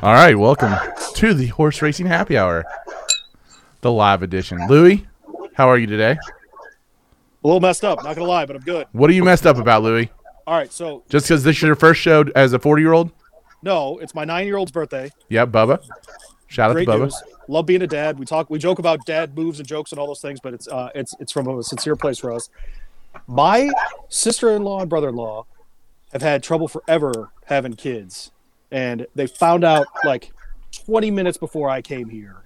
All right, welcome to the Horse Racing Happy Hour, the live edition. Louis, how are you today? A little messed up, not gonna lie, but I'm good. What are you messed up about, Louis? All right, so Just because this is your first show as a 40 year old? no, it's my nine-year-old's birthday. Yeah, Bubba. Shout out Great to Bubba. news. Love being a dad. We talk, we joke about dad moves and jokes and all those things, but it's uh, it's it's from a sincere place for us. My sister-in-law and brother-in-law have had trouble forever having kids, and they found out like 20 minutes before I came here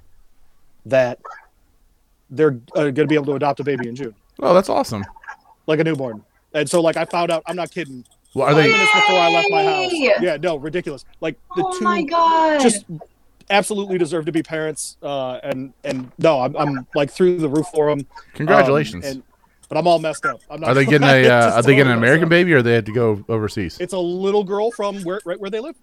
that they're uh, going to be able to adopt a baby in June, Oh, that's awesome. like a newborn. And so, like, I found out. I'm not kidding. Well, are Five they? minutes before I left my house. Yeah, no, ridiculous. Like the Oh two my god! just absolutely deserve to be parents. Uh, and and no, I'm, I'm like through the roof for them. Congratulations. and, but I'm all messed up. I'm not. are they getting a? Uh, are they getting an American baby, or they had to go overseas? It's a little girl from where right where they live.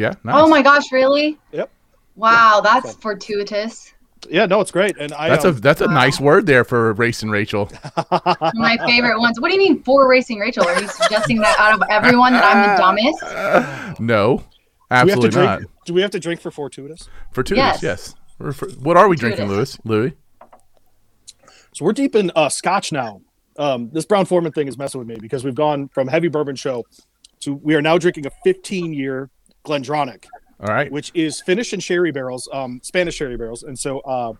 Yeah. Nice. Oh my gosh, really? Yep. Wow, that's So- fortuitous. Yeah, no, it's great. And I That's a um, that's a Wow. nice word there for racing Rachel. My favorite ones. What do you mean for racing Rachel? Are you suggesting that out of everyone that I'm the dumbest? No, do we absolutely not. drink? Do we have to drink for fortuitous? Fortuitous, yes. Yes. We're for- what are we drinking, Louis? Louis? So we're deep in uh, Scotch now. Um, this Brown-Forman thing is messing with me because we've gone from heavy bourbon show to we are now drinking a 15 year Glendronach. All right. which is finished in sherry barrels, um, Spanish sherry barrels, and so uh,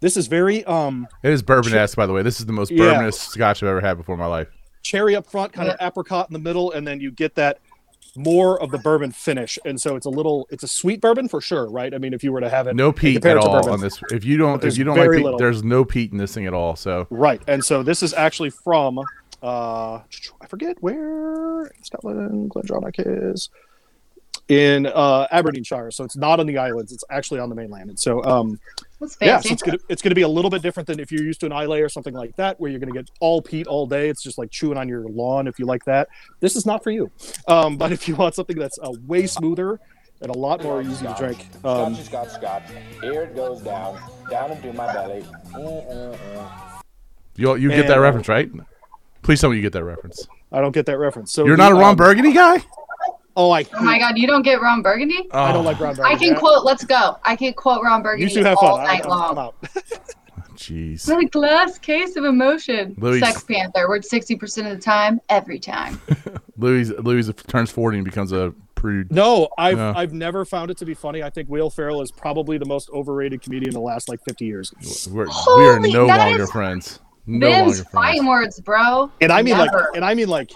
this is very um, It is bourbon-esque, by the way. This is the most Yeah. bourbonist scotch I've ever had before in my life. cherry up front, kind of apricot in the middle, and then you get that more of the bourbon finish, and so it's a little, it's a sweet bourbon for sure, right? I mean, if you were to have it, No peat at all bourbon. on this. If you don't, if there's you don't like very peat, little. there's no peat in this thing at all. So right? And so this is actually from, uh, I forget where Scotland Glendronach is in uh, Aberdeenshire, so it's not on the islands; it's actually on the mainland, and so um, That's Yeah, so it's gonna it's gonna be a little bit different than if you're used to an Islay or something like that, where you're gonna get all peat all day. It's just like chewing on your lawn if you like that. This is not for you. Um, but if you want something that's uh, way smoother and a lot more easy to drink, um, Scotchy, scotch, scotch. Here it goes down, down into my belly. Mm-mm-mm. you you get And, that uh, reference, right? Please tell me you get that reference. I don't get that reference. So You're the, not a Ron um, Burgundy guy. Oh, I oh my god, you don't get Ron Burgundy? I don't Oh, like Ron Burgundy. I can quote. Let's go. I can quote Ron You Burgundy two have all fun. I, night I'm, long. I'm out. Jeez. What a glass case of emotion. Louis- Sex Panther. We're sixty percent of the time, every time. Louis Louis turns 40 and becomes a prude. No, I've Yeah. I've never found it to be funny. I think Will Ferrell is probably the most overrated comedian in the last like 50 years. We're, we are no longer is friends. No Bim's longer friends. fighting words, bro. and I mean Never. like, and I mean like,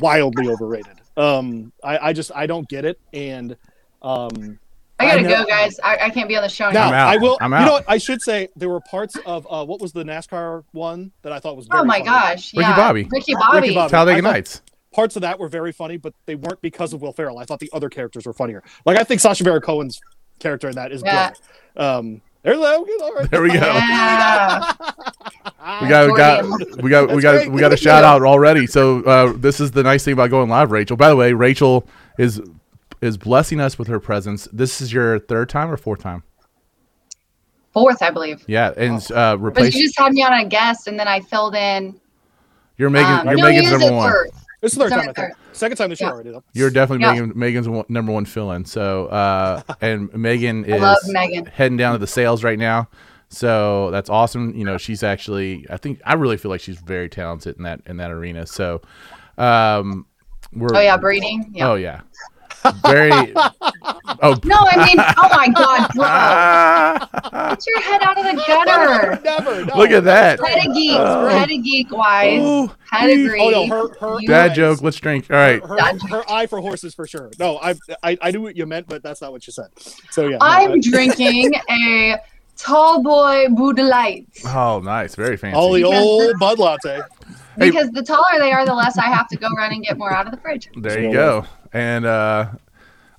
wildly overrated. Um, I, I just I don't get it, and um, I gotta I know- go, guys. I, I can't be on the show now now. out. I will. I'm out. You know, what? I should say there were parts of uh, what was the NASCAR one that I thought was. Very Oh my funny. gosh. Ricky yeah. Bobby. Ricky Bobby. Ricky Bobby. Talladega Nights. Parts of that were very funny, but they weren't because of Will Ferrell. I thought the other characters were funnier. Like I think Sacha Baron Cohen's character in that is Yeah. good. Um, there's all right. There we go. Yeah. We got, we got, we got, we That's got, we got a shout out already. So uh, this is the nice thing about going live, Rachel. By the way, Rachel is is blessing us with her presence. This is your third time or fourth time? Fourth, I believe. Yeah, and uh, But you just had me on a guest, and then I filled in. You're Megan. um, you're no, Megan's number one. third. This is the third Sorry, time. I think. third. Second time this year Yeah. already though. You're definitely Yeah. Megan, Megan's one, number one fill-in. So, uh, and Megan I is love Megan. heading down to the sales right now. So that's awesome. You know, she's actually. I think I really feel like she's very talented in that in that arena. So, um, we're. Oh yeah, breeding. Yeah. Oh yeah. Very. oh. No, I mean, oh my god, bro, get your head out of the gutter. Never. No. Look at that. Head of geek, Oh. head of geek wise, Ooh, pedigree. Oh no, her her You Dad guys. joke. Let's drink. All right. her, Dad her eye for horses for sure. No, I, I I knew what you meant, but that's not what you said. So yeah. no, I'm I- drinking a tall boy Bud Light Oh, nice. Very fancy. all the old Bud Latte. Hey. because the taller they are, the less I have to go run and get more out of the fridge. There you go. And uh,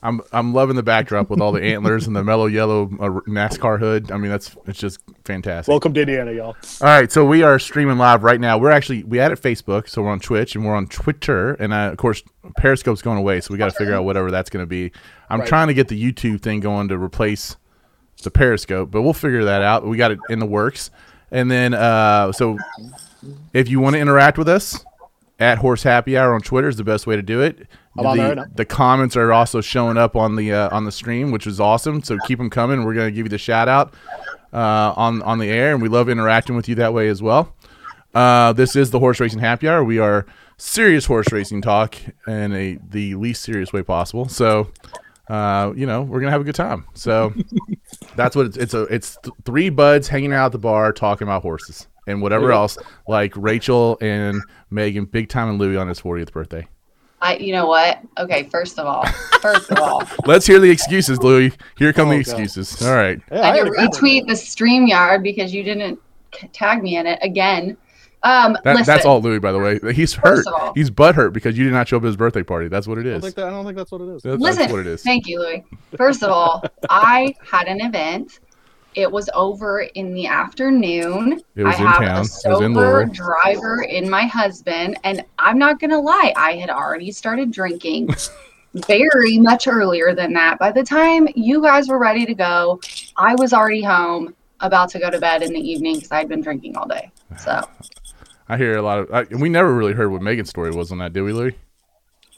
I'm I'm loving the backdrop with all the antlers and the mellow yellow uh, NASCAR hood. I mean, that's it's just fantastic. Welcome to Indiana, y'all. All right, so we are streaming live right now. We're actually we added Facebook, so we're on Twitch and we're on Twitter, and uh, of course Periscope's going away, so we got to figure out whatever that's going to be. I'm Right. trying to get the YouTube thing going to replace the Periscope, but we'll figure that out. We got it in the works, and then uh, so if you want to interact with us at Horse Happy Hour on Twitter is the best way to do it. I'm on there right the, the comments are also showing up on the uh, on the stream, which is awesome. So keep them coming. We're gonna give you the shout out uh, on on the air, and we love interacting with you that way as well. Uh, this is the horse racing happy hour. We are serious horse racing talk in a the least serious way possible. So, uh, you know, we're gonna have a good time. So that's what it's. It's a it's th- three buds hanging out at the bar talking about horses and whatever else. Like Rachel and Megan, big time and Louie on his 40th birthday. I, you know what? Okay, first of all, first of all, Let's hear the excuses, Louie. Here come the Oh, God. excuses. All right. Yeah, I had had to a good birthday. retweet the StreamYard because you didn't tag me in it again. Um, That, listen, that's all Louis, by the way. He's hurt. First of all- He's butt hurt because you did not show up at his birthday party. That's what it is. I don't think that. I don't think that's what it is. That's, Listen, that's what it is. Thank you, Louis. First of all, I had an event. It was over in the afternoon. It was I in have town. a It was in sober Louisville. driver in my husband, and I'm not gonna lie, I had already started drinking very much earlier than that. By the time you guys were ready to go, I was already home, about to go to bed in the evening because I'd been drinking all day. So I hear a lot of. I, we never really heard what Megan's story was on that, did we, Louis?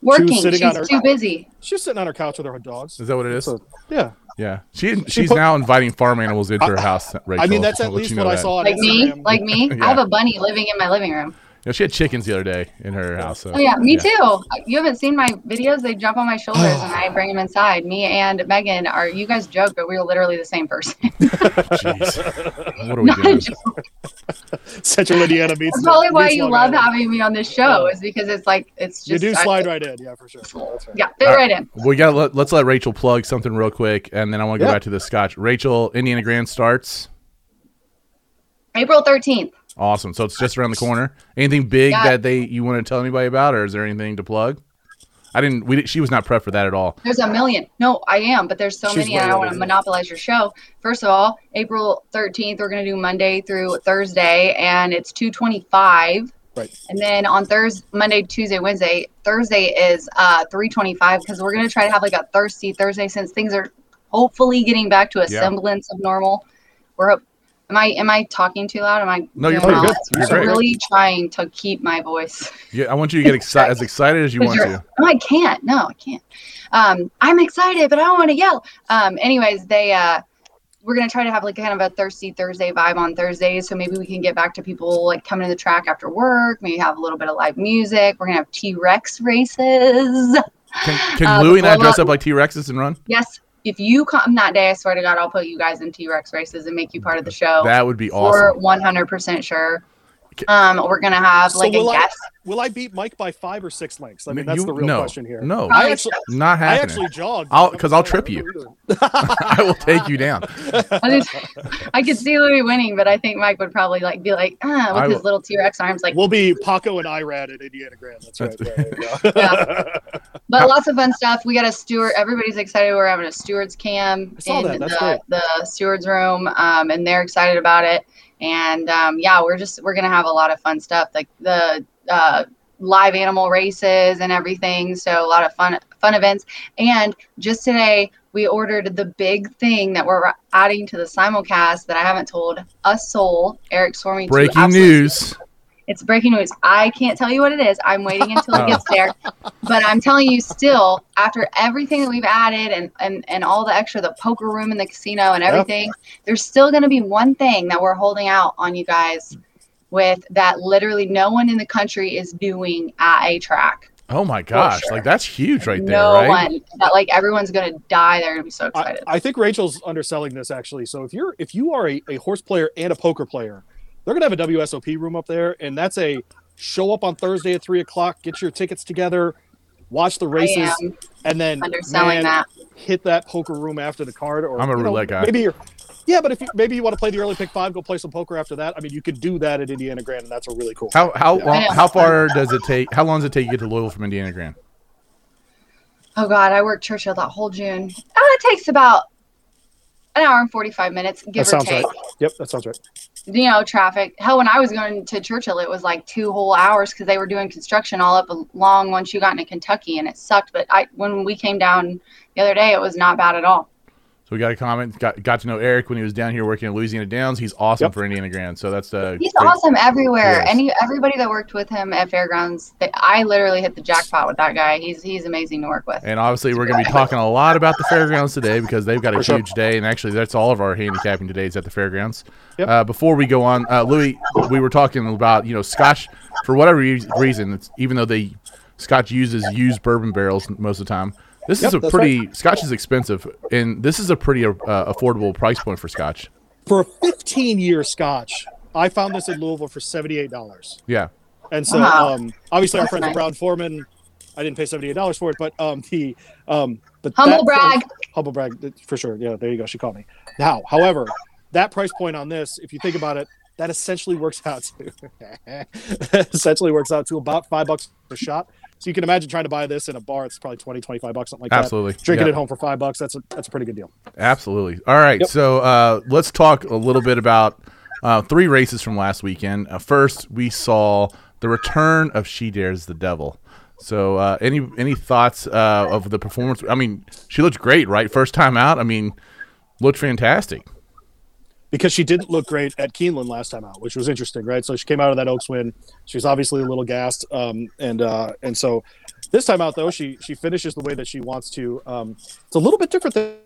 working, sitting she's on her- too busy. She's sitting on her couch with her dogs. Is that what it is? So yeah, yeah. She she's put- now inviting farm animals into her house. Rachel. I mean that's I'll at least you what know I saw Like me, like me. Yeah. I have a bunny living in my living room. Yeah, she had chickens the other day in her house. So. Oh yeah, me too. You haven't seen my videos? They jump on my shoulders and oh. I bring them inside. Me and Megan are. You guys joke, but we are literally the same person. Jeez. What are we Not a doing? joke. Central Indiana meets. That's probably why you love Island. having me on this show. Is because it's like it's just. You just do I- slide right in, yeah, for sure. That's right. Yeah, fit All right in. We got. Let, let's let Rachel plug something real quick, and then I want to go Yeah. back to the Scotch. Rachel, Indiana Grand starts. April thirteenth. Awesome. So it's just around the corner. Anything big Yeah. that they you want to tell anybody about, or is there anything to plug? I didn't. We she was not prepped for that at all. There's a million. No, I am, but there's so She's many, I don't want to monopolize your show. First of all, April 13th, we're going to do Monday through Thursday, and it's 225. Right. And then on Thursday, Monday, Tuesday, Wednesday, Thursday is uh 325 because we're going to try to have like a thirsty Thursday since things are hopefully getting back to a Yeah. semblance of normal. We're up. Am I am I talking too loud? Am I? No, you're pretty good. I'm You're great. really trying to keep my voice. Yeah, I want you to get excited as excited as you want to. No, I can't. No, I can't. Um, I'm excited, but I don't want to yell. Um, anyways, they uh, we're gonna try to have like kind of a thirsty Thursday vibe on Thursdays, so maybe we can get back to people like coming to the track after work. Maybe have a little bit of live music. We're gonna have T Rex races. Can, can Uh, Louie and I dress up- up like T Rexes and run? Yes, if you come that day, I swear to God, I'll put you guys in T Rex races and make you part of the show. That would be For awesome. 100% sure. Okay. Um, we're gonna have So like a will I- guest. Will I beat Mike by five or six lengths? I mean, You- that's the real no, question here. No, I Probably actually, not I happening. actually jogged. I'll- 'cause I'll trip you. you. I will take you down. I, just, I could see Louis winning, but I think Mike would probably like be like, ah, with I his will- little T Rex arms, like. We'll be Paco and Irad at Indiana Grand. That's right. That's- There. Yeah. But lots of fun stuff. We got a steward. Everybody's excited. We're having a stewards cam in that. The, great. the stewards room, um, and they're excited about it. And um, yeah, we're just we're gonna have a lot of fun stuff, like the uh, live animal races and everything. So a lot of fun fun events. And just today, we ordered the big thing that we're adding to the simulcast that I haven't told a soul Eric Swarming. to Breaking news. It's breaking news. I can't tell you what it is. I'm waiting until Oh. it gets oh. there. But I'm telling you still, after everything that we've added and, and, and all the extra, the poker room in the casino and Yeah. everything, there's still going to be one thing that we're holding out on you guys with that literally no one in the country is doing at a track. Oh my gosh, sure. like that's huge right there, no right? one. That like everyone's going to die. They're going to be so I, excited. I think Rachel's underselling this actually. So if you're if you are a, a horse player and a poker player, they're gonna have a WSOP room up there, and that's a show up on Thursday at three o'clock, get your tickets together, watch the races, and then man, that. hit that poker room after the card. Or I'm a you know, roulette guy. Maybe you're. Yeah, but if you, maybe you want to play the early pick five, go play some poker after that. I mean, you could do that at Indiana Grand, and that's a really cool. How how Yeah. long, how far does it take? How long does it take you to get to Louisville from Indiana Grand? Oh God, I worked Churchill that whole June. Uh, it takes about an hour and 45 minutes, give that or sounds take. right. Yep, that sounds right. you know, traffic. Hell, when I was going to Churchill, it was like two whole hours because they were doing construction all up along once you got into Kentucky, and it sucked. But I, when we came down the other day, it was not bad at all. So we got a comment. Got got to know Eric when he was down here working at Louisiana Downs. He's awesome Yep. for Indiana Grand. So that's uh, He's great. awesome everywhere. Yes. Any everybody that worked with him at fairgrounds, they, I literally hit the jackpot with that guy. He's he's amazing to work with. And obviously, we're going to be talking a lot about the fairgrounds today because they've got a For sure. huge day. And actually, that's all of our handicapping today is at the fairgrounds. Yep. Uh, before we go on, uh, Louis, we were talking about you know Scotch for whatever re- reason. It's, even though they Scotch uses used bourbon barrels most of the time. This Yep, is a that's pretty Scotch is expensive, and this is a pretty uh, affordable price point for Scotch. For a 15 year Scotch, I found this in Louisville for seventy eight dollars. Yeah, And so, Wow. um, obviously, our That's friends nice. at Brown-Forman, I didn't pay seventy eight dollars for it, but um, the um, but Humble that- brag. humble brag for sure. Yeah, there you go. She called me. Now, however, that price point on this, if you think about it, that essentially works out to essentially works out to about five bucks a shot. So you can imagine trying to buy this in a bar. It's probably 20, 25 bucks, something like Absolutely. that. Absolutely. Drinking Yeah. it home for five bucks. That's a that's a pretty good deal. Absolutely. All right. Yep. So uh, let's talk a little bit about uh, three races from last weekend. Uh, first, we saw the return of She Dares the Devil. So, uh, any any thoughts uh, of the performance? I mean, she looked great, right? First time out. I mean, looked fantastic. Because she didn't look great at Keeneland last time out, which was interesting, right? So she came out of that Oaks win. She was obviously a little gassed, um, and uh, and so this time out though, she she finishes the way that she wants to. Um, it's a little bit different than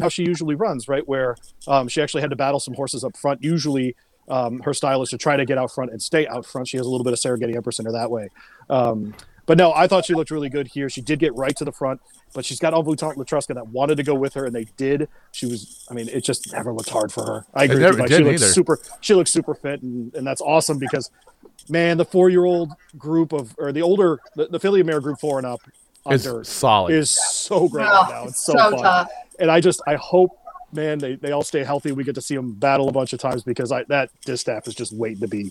how she usually runs, right? Where um, she actually had to battle some horses up front. Usually, um, her style is to try to get out front and stay out front. She has a little bit of Serengeti Empress in her that way. Um, but no, I thought she looked really good here. She did get right to the front, but she's got Envoutante Letruska that wanted to go with her, and they did. She was, I mean, it just never looked hard for her. I agree. with you, Mike. she looks either. super. She looks super fit, and, and that's awesome because, man, the four-year-old group of or the older the, the filly mare group four and up It's under solid. is so great Oh, right now. It's so, so fun, tough. and I just I hope. Man, they, they all stay healthy. We get to see them battle a bunch of times because I, that distaff is just waiting to be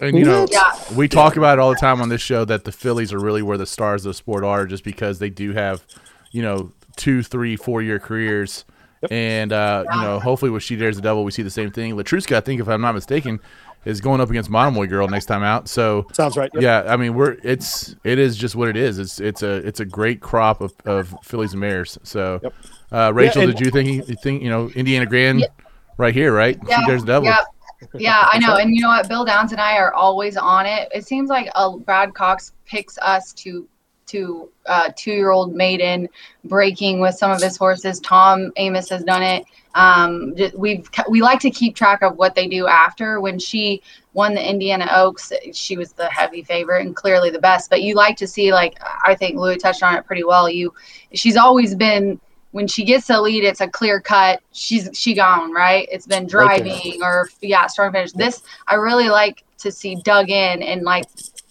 and you know, Yeah. we talk about it all the time on this show that the fillies are really where the stars of the sport are, just because they do have, you know, two, three, four year careers. And uh, you know, hopefully with She Dares the Devil, we see the same thing. Letruska, I think, if I'm not mistaken, is going up against Monomoy Girl next time out. So sounds right. Yep. yeah, I mean, we're it's it is just what it is. It's it's a it's a great crop of, of fillies and mares. So, Yep. uh, Rachel, and- did you think you think you know Indiana Grand Yeah. right here, right? Yeah, She Dares the Devil. Yeah, I know. And you know what? Bill Downs and I are always on it. It seems like uh, Brad Cox picks us to to uh, two-year-old maiden breaking with some of his horses. Tom Amoss has done it. Um, we've we like to keep track of what they do after. When she won the Indiana Oaks, she was the heavy favorite and clearly the best. But you like to see, like I think Louis touched on it pretty well. You, she's always been when she gets the lead, it's a clear cut. She's she gone right. It's been driving or yeah, strong finish. This I really like to see dug in and like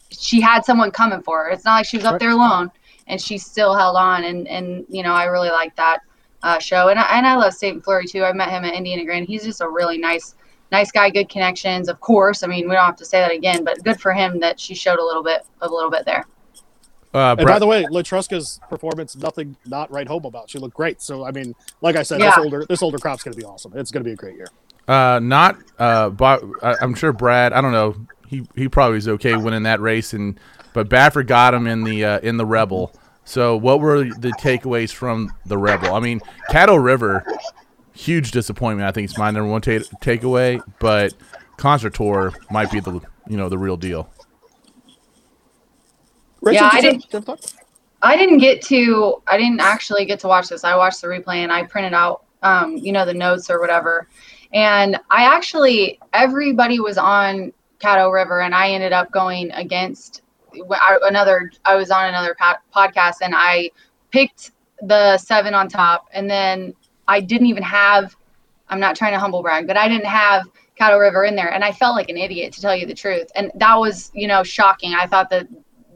she had someone coming for her. It's not like she was up there alone and she still held on. And and you know I really like that uh, show. And I, and I love Satan Flurry too. I met him at Indiana Grand. He's just a really nice nice guy, good connections. Of course, I mean we don't have to say that again, but good for him that she showed a little bit a little bit there. Uh, And by the way, Letruska's performance, nothing not right home about. She looked great. So I mean, like I said, Yeah. this older this older crop's gonna be awesome. It's gonna be a great year. Uh, not uh, but I- I'm sure Brad. I don't know. He he probably was okay winning that race, and but Baffert got him in the uh, in the Rebel. So what were the takeaways from the Rebel? I mean, Caddo River, huge disappointment. I think it's my number one ta- takeaway, but Concert Tour might be the you know the real deal. Rachel, Yeah, did I did- have- did you have thoughts? I didn't get to I didn't actually get to watch this. I watched the replay and I printed out um, you know, the notes or whatever. And I actually everybody was on Caddo River and I ended up going against another I was on another podcast and I picked the 7 on top and then I didn't even have I'm not trying to humble brag, but I didn't have Caddo River in there and I felt like an idiot to tell you the truth. And that was, you know, shocking. I thought that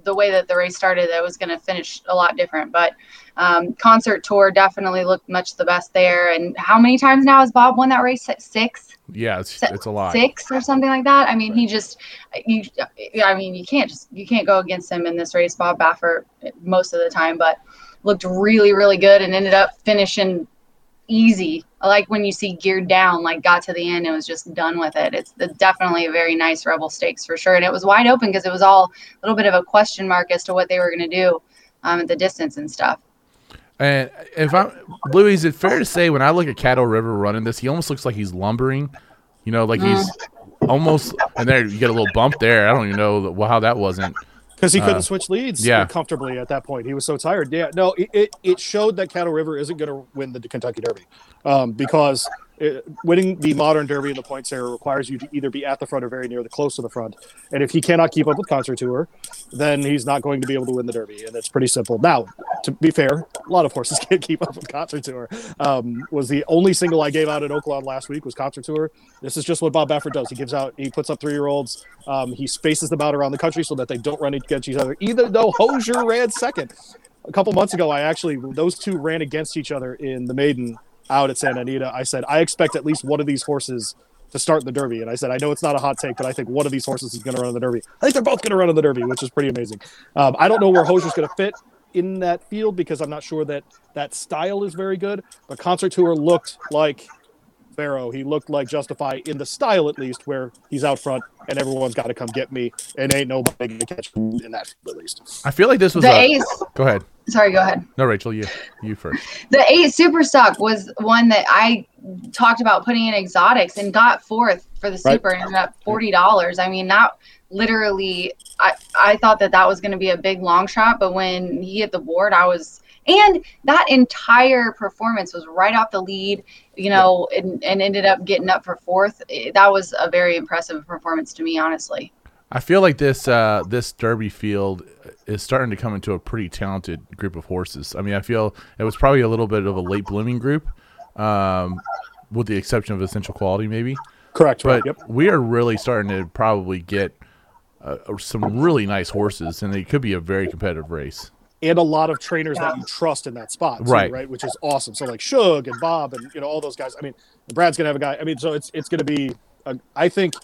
the way that the race started, that was going to finish a lot different. But um, concert tour definitely looked much the best there. And how many times now has Bob won that race? Six, Yeah, it's it's a lot. six or something like that. I mean, he just you. I mean, you can't just you can't go against him in this race, Bob Baffert, most of the time. But looked really, really good and ended up finishing easy. I like when you see geared down, like got to the end and was just done with it. It's the, definitely a very nice Rebel Stakes for sure. And it was wide open because it was all a little bit of a question mark as to what they were going to do um, at the distance and stuff. And if I'm Louis, is it fair to say when I look at Caddo River running this, he almost looks like he's lumbering. You know, like he's almost. And there you get a little bump there. I don't even know how that wasn't. Because he couldn't switch leads Uh, yeah. comfortably at that point. He was so tired. Yeah, no, it, it, it showed that Caddo River isn't going to win the Kentucky Derby um, because it, winning the modern Derby in the points era requires you to either be at the front or very near the close to the front. And if he cannot keep up with Concert Tour, then he's not going to be able to win the Derby. And it's pretty simple. Now, to be fair, a lot of horses can't keep up with Concert Tour. Um, was the only single I gave out at Oaklawn last week was Concert Tour. This is just what Bob Baffert does. He gives out, he puts up three year olds. Um, he spaces them out around the country so that they don't run against each other. Even though Hozier ran second a couple months ago, I actually those two ran against each other in the maiden out at Santa Anita. I said I expect at least one of these horses to start in the Derby, and I said I know it's not a hot take, but I think one of these horses is going to run in the Derby. I think they're both going to run in the Derby, which is pretty amazing. Um, I don't know where Hozier's going to fit in that field because I'm not sure that that style is very good. But Concert Tour looked like Pharoah. He looked like Justify in the style, at least, where he's out front and everyone's got to come get me, and ain't nobody going to catch me in that field, at least. I feel like this was The a. ace. Go ahead. Sorry, go ahead. No, Rachel, you you first. The eight super stock was one that I talked about putting in exotics and got fourth for the Right. super and ended up forty dollars. I mean, that literally, I I thought that that was going to be a big long shot, but when he hit the board, I was. And that entire performance was right off the lead, you know, and, and ended up getting up for fourth. That was a very impressive performance to me, honestly. I feel like this uh, this Derby field is starting to come into a pretty talented group of horses. I mean, I feel it was probably a little bit of a late blooming group, um, with the exception of Essential Quality, maybe. Correct. But Right. Yep. we are really starting to probably get uh, some really nice horses, and it could be a very competitive race. and a lot of trainers that you trust in that spot, too, Right. right? Which is awesome. So like Shug and Bob and you know all those guys. I mean, Brad's gonna have a guy. I mean, so it's it's gonna be. A, I think,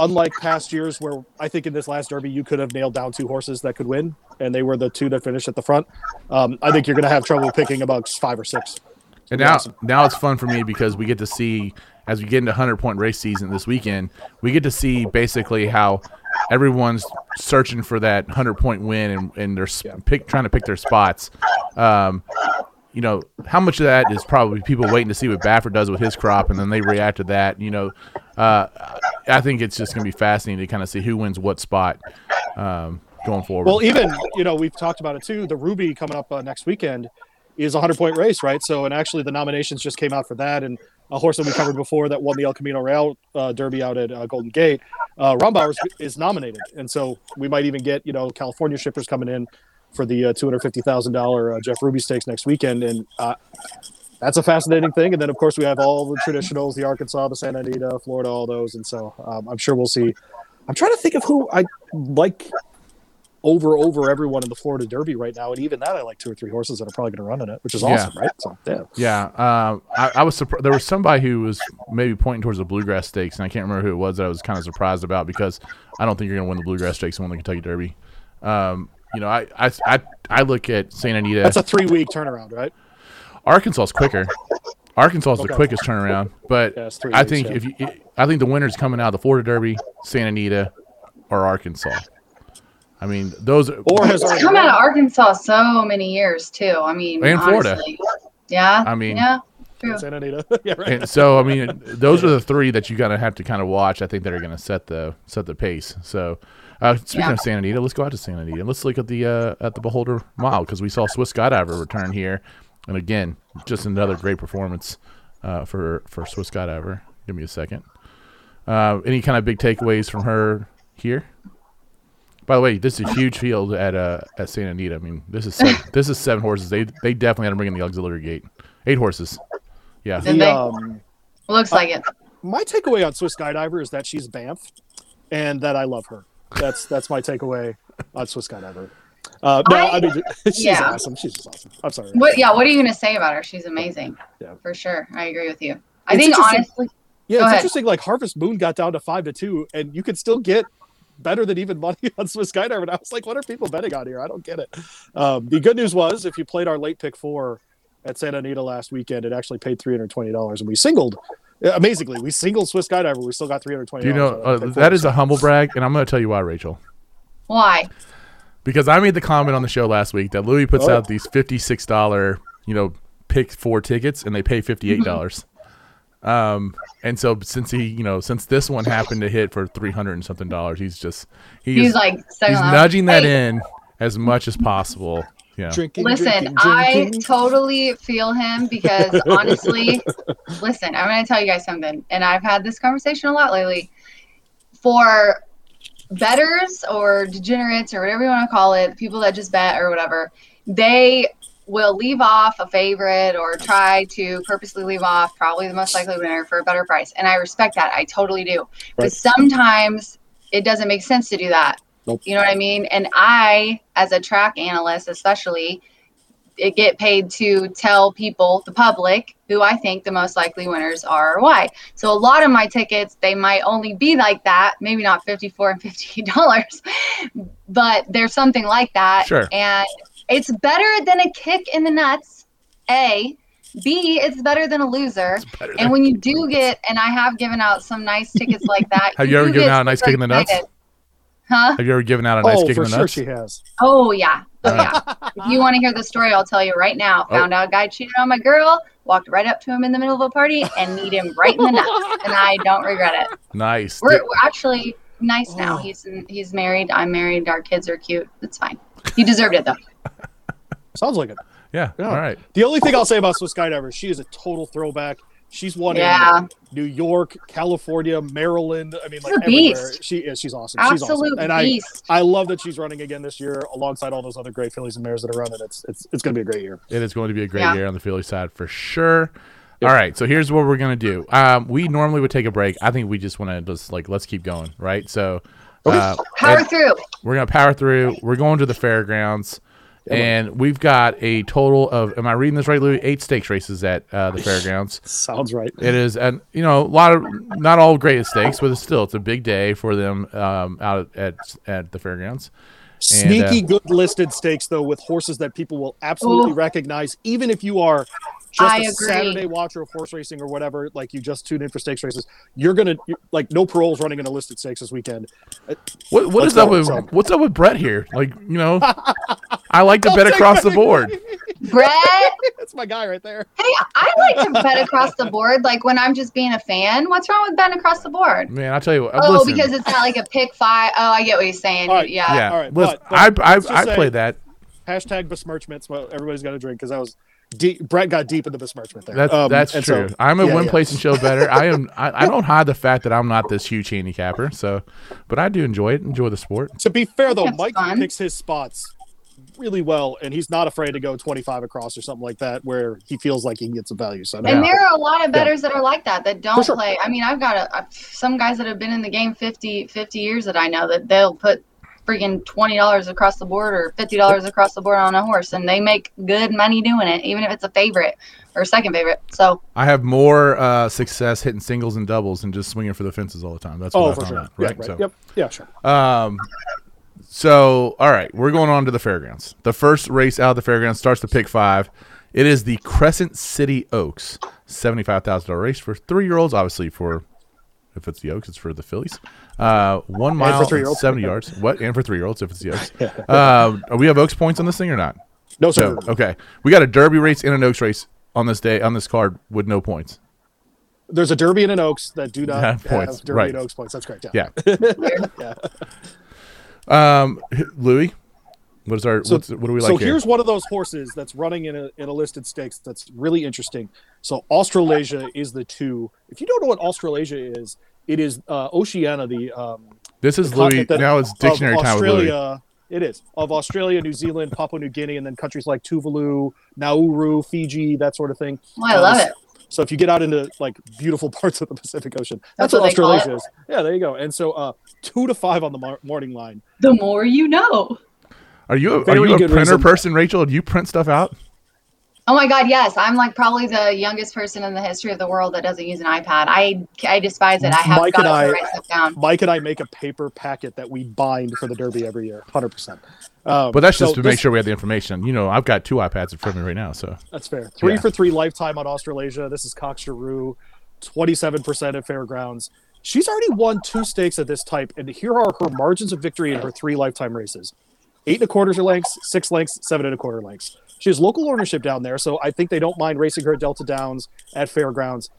unlike past years where I think in this last Derby you could have nailed down two horses that could win, and they were the two that finished at the front. Um, I think you're gonna have trouble picking amongst five or six. And now, awesome. now it's fun for me because we get to see as we get into hundred point race season this weekend, we get to see basically how everyone's searching for that hundred point win and, and they're Yeah. pick, trying to pick their spots. Um, you know, how much of that is probably people waiting to see what Baffert does with his crop and then they react to that. You know, uh, I think it's just going to be fascinating to kind of see who wins what spot um, going forward. Well, even you know we've talked about it too. The Ruby coming up uh, next weekend is a hundred point race, right? So, and actually the nominations just came out for that, and a horse that we covered before that won the El Camino Real uh, Derby out at uh, Golden Gate, uh, Rombauer is, is nominated, and so we might even get you know California shippers coming in for the uh, two hundred fifty thousand dollar uh, Jeff Ruby Stakes next weekend, and uh, that's a fascinating thing. And then of course we have all the traditionals, the Arkansas, the Santa Anita, Florida, all those, and so um, I'm sure we'll see. I'm trying to think of who I like over over everyone in the Florida Derby right now, and even that I like two or three horses that are probably going to run in it, which is Yeah. awesome, right? So yeah, Yeah, um, I, I was surprised. There was somebody who was maybe pointing towards the Bluegrass Stakes, and I can't remember who it was that I was kind of surprised about because I don't think you're going to win the Bluegrass Stakes and win the Kentucky Derby. Um, you know, I, I, I, I look at Santa Anita. that's a three week turnaround, right? Arkansas is quicker. Arkansas is the quickest turnaround, but Yeah, it's I think yeah. if you, I think the winners coming out of the Florida Derby, Santa Anita, or Arkansas. I mean, those Or has It's already come out of. Arkansas so many years too. I mean, And Florida. Yeah. I mean- yeah. True. Santa Anita, yeah, right. and so I mean, those are the three that you gotta have to kind of watch. I think that are going to set the set the pace. So, uh, speaking Yeah. of Santa Anita, let's go out to Santa Anita. Let's look at the uh, at the Beholder Mile because we saw Swiss Skydiver return here, and again, just another great performance uh, for for Swiss Skydiver. Give me a second. Uh, any kind of big takeaways from her here? By the way, this is a huge field at uh, at Santa Anita. I mean, this is seven, this is seven horses. They they definitely had to bring in the auxiliary gate. Eight horses. Yeah. The, um, Looks like it. my takeaway on Swiss Skydiver is that she's Banff, and that I love her. That's that's my takeaway on Swiss Skydiver. Uh, no, I, I- mean she's yeah. awesome. She's just awesome. I'm sorry. What? Yeah. What are you gonna say about her? She's amazing. Yeah. For sure. I agree with you. I It's think honestly, Yeah, it's ahead. interesting. Like Harvest Moon got down to five to two, and you could still get better than even money on Swiss Skydiver. And I was like, what are people betting on here? I don't get it. Um, the good news was, if you played our late pick four at Santa Anita last weekend, it actually paid three hundred twenty dollars, and we singled. Uh, Amazingly, we single Swiss Skydiver. We still got three hundred twenty. Do you know uh, that is a humble brag, and I'm going to tell you why, Rachel. why? because I made the comment on the show last week that Louis puts Oh. out these fifty-six dollar, you know, pick four tickets, and they pay fifty-eight dollars. um, and so since he, you know, since this one happened to hit for three hundred and something dollars, he's just he's He's like, second he's last. nudging that Hey, in as much as possible. Yeah, Drinking, Listen, drinking, I totally feel him because honestly, listen, I'm going to tell you guys something, and I've had this conversation a lot lately. For betters or degenerates or whatever you want to call it, people that just bet or whatever, they will leave off a favorite or try to purposely leave off probably the most likely winner for a better price. And I respect that. I totally do. But sometimes it doesn't make sense to do that. Nope. You know what I mean? And I, as a track analyst, especially, it get paid to tell people, the public, who I think the most likely winners are or why. So a lot of my tickets, they might only be like that, maybe not 54 and 58 dollars, but there's something like that. Sure. And it's better than a kick in the nuts. A. B. It's better than a loser. better And when you do get, and I have given out some nice tickets like that. Have you ever given out a nice kick in the nuts? Huh? Have you ever given out a nice oh, kick for in the sure nuts? she has. Oh yeah. Oh Uh. yeah. if you want to hear the story, I'll tell you right now. Oh. Found out a guy cheated on my girl, walked right up to him in the middle of a party and kneed him right in the nuts. And I don't regret it. Nice. We're, we're actually nice now. Oh. He's he's married. I'm married. Our kids are cute. It's fine. He deserved it though. Sounds like it. yeah. Yeah. All right. The only thing I'll say about Swiss Skydiver, she is a total throwback. She's won Yeah. in New York, California, Maryland. I mean, like She's a everywhere. beast. She is. She's awesome. She's awesome. And I, beast. I love that she's running again this year alongside all those other great fillies and mares that are running. It's it's it's going to be a great year. It is going to be a great Yeah. year on the filly side for sure. All right, so here's what we're gonna do. Um, we normally would take a break. I think we just want to just like let's keep going, right? So uh, Power through. we're gonna power through. We're going to the fairgrounds, and we've got a total of. Am I reading this right, Louis? Eight stakes races at uh, the fairgrounds. Sounds right. It is, and you know, a lot of not all great stakes, but it's still it's a big day for them um, out at at the fairgrounds. Sneaky uh, good listed stakes though, with horses that people will absolutely Ooh. recognize, even if you are just I a agree. Saturday watcher of horse racing or whatever. Like you just tune in for stakes races, you're gonna you like no paroles running in a listed stakes this weekend. What what Let's is up with so- what's up with Brett here? Like you know, I like to bet Don't across the board. Brett, That's my guy right there. hey, I like to bet across the board. Like when I'm just being a fan. What's wrong with betting across the board? Man, I'll tell you what. Oh, listen, because it's not like a pick five. Oh, I get what you're saying. All right, Yeah. yeah, all right, listen, but- but I I, I say- played that. Hashtag besmirchments. Well, everybody's got to drink because that was deep. Brett got deep in the besmirchment there. That's Um, that's true. so- I'm a yeah, win, yeah. place, and show better. I am. I, I don't hide the fact that I'm not this huge handicapper. So, but I do enjoy it. Enjoy the sport. To be fair though, That's Mike fun. picks his spots really well, and he's not afraid to go 25 across or something like that, where he feels like he can get some value. So And Yeah. there are a lot of betters that are like that that don't sure. play. I mean, I've got a, a- some guys that have been in the game 50, 50 years that I know that they'll put freaking twenty dollars across the board or fifty dollars across the board on a horse, and they make good money doing it, even if it's a favorite or second favorite. So I have more uh, success hitting singles and doubles than just swinging for the fences all the time. That's what oh I for found sure, out, Yeah, right? So, Yep, yeah, sure. Um, so all right, we're going on to the fairgrounds. The first race out of the fairgrounds starts the pick five. It is the Crescent City Oaks, seventy-five thousand dollar race for three-year-olds. Obviously, for if it's the Oaks, it's for the fillies. Uh, one mile, and three-year-olds. seventy yards. What? And for three-year-olds, if it's the Oaks. Um, are we have Oaks points on this thing or not? No, sir. No. Okay, we got a Derby race and an Oaks race on this day on this card with no points. There's a Derby and an Oaks that do not Have have, points, Derby right. and Oaks points. That's correct. Yeah. Yeah. Um, Louis, what is our So- what's, what do we like so here? here's one of those horses that's running in a in a listed stakes that's really interesting. So Australasia is the two. If you don't know what Australasia is, it is uh, Oceania, the um, This is the Louis. that- Now it's dictionary of time with Louis. It is of Australia, New Zealand, Papua New Guinea, and then countries like Tuvalu, Nauru, Fiji, that sort of thing. well, I love Um, it. So if you get out into like beautiful parts of the Pacific Ocean, that's, That's what what Australasia is. Yeah, there you go. And so uh, two to five on the mar- morning line. The more you know. Are you a, are you a printer reason. person, Rachel? Do you print stuff out? Oh my God, yes. I'm like probably the youngest person in the history of the world that doesn't use an iPad. I, I despise it. I have Mike got and to I- write stuff down. Mike and I make a paper packet that we bind for the Derby every year, hundred percent. Um, But that's just so to make this- sure we have the information. You know, I've got two iPads in front of me right now, so That's fair. Three Yeah. for three lifetime on Australasia. This is Cox Geroux, twenty-seven percent at Fairgrounds. She's already won two stakes at this type, and here are her margins of victory in her three lifetime races: eight and a quarter lengths, six lengths, seven and a quarter lengths. She has local ownership down there, so I think they don't mind racing her at Delta Downs at fairgrounds.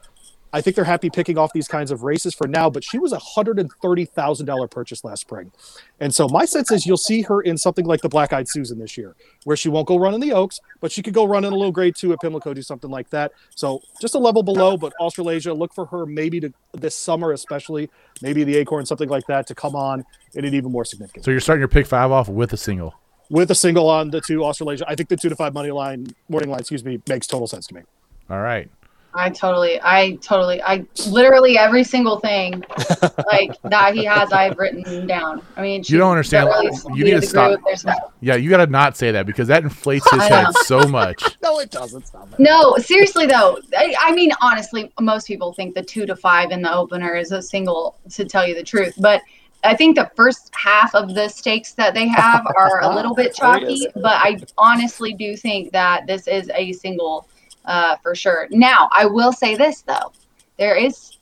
I think they're happy picking off these kinds of races for now, but she was a hundred and thirty thousand dollar purchase last spring, and so my sense is you'll see her in something like the Black Eyed Susan this year, where she won't go run in the Oaks, but she could go run in a low grade two at Pimlico, do something like that. So just a level below, but Australasia, look for her maybe to this summer, especially maybe the Acorn, something like that, to come on in an even more significant So you're starting your pick five off with a single. With a single on the two Australasia. I think the two to five money line, morning line, excuse me, makes total sense to me. All right. I totally, I totally, I literally every single thing like that he has, I've written down. I mean, You don't understand. You need to stop. with- there's no- Yeah, you got to not say that because that inflates his head so much. No, it doesn't. Stop it. No, seriously though, I, I mean, honestly, most people think the two to five in the opener is a single. To tell you the truth, but I think the first half of the stakes that they have are a little bit chalky. But I honestly do think that this is a single uh, for sure. Now, I will say this though, there is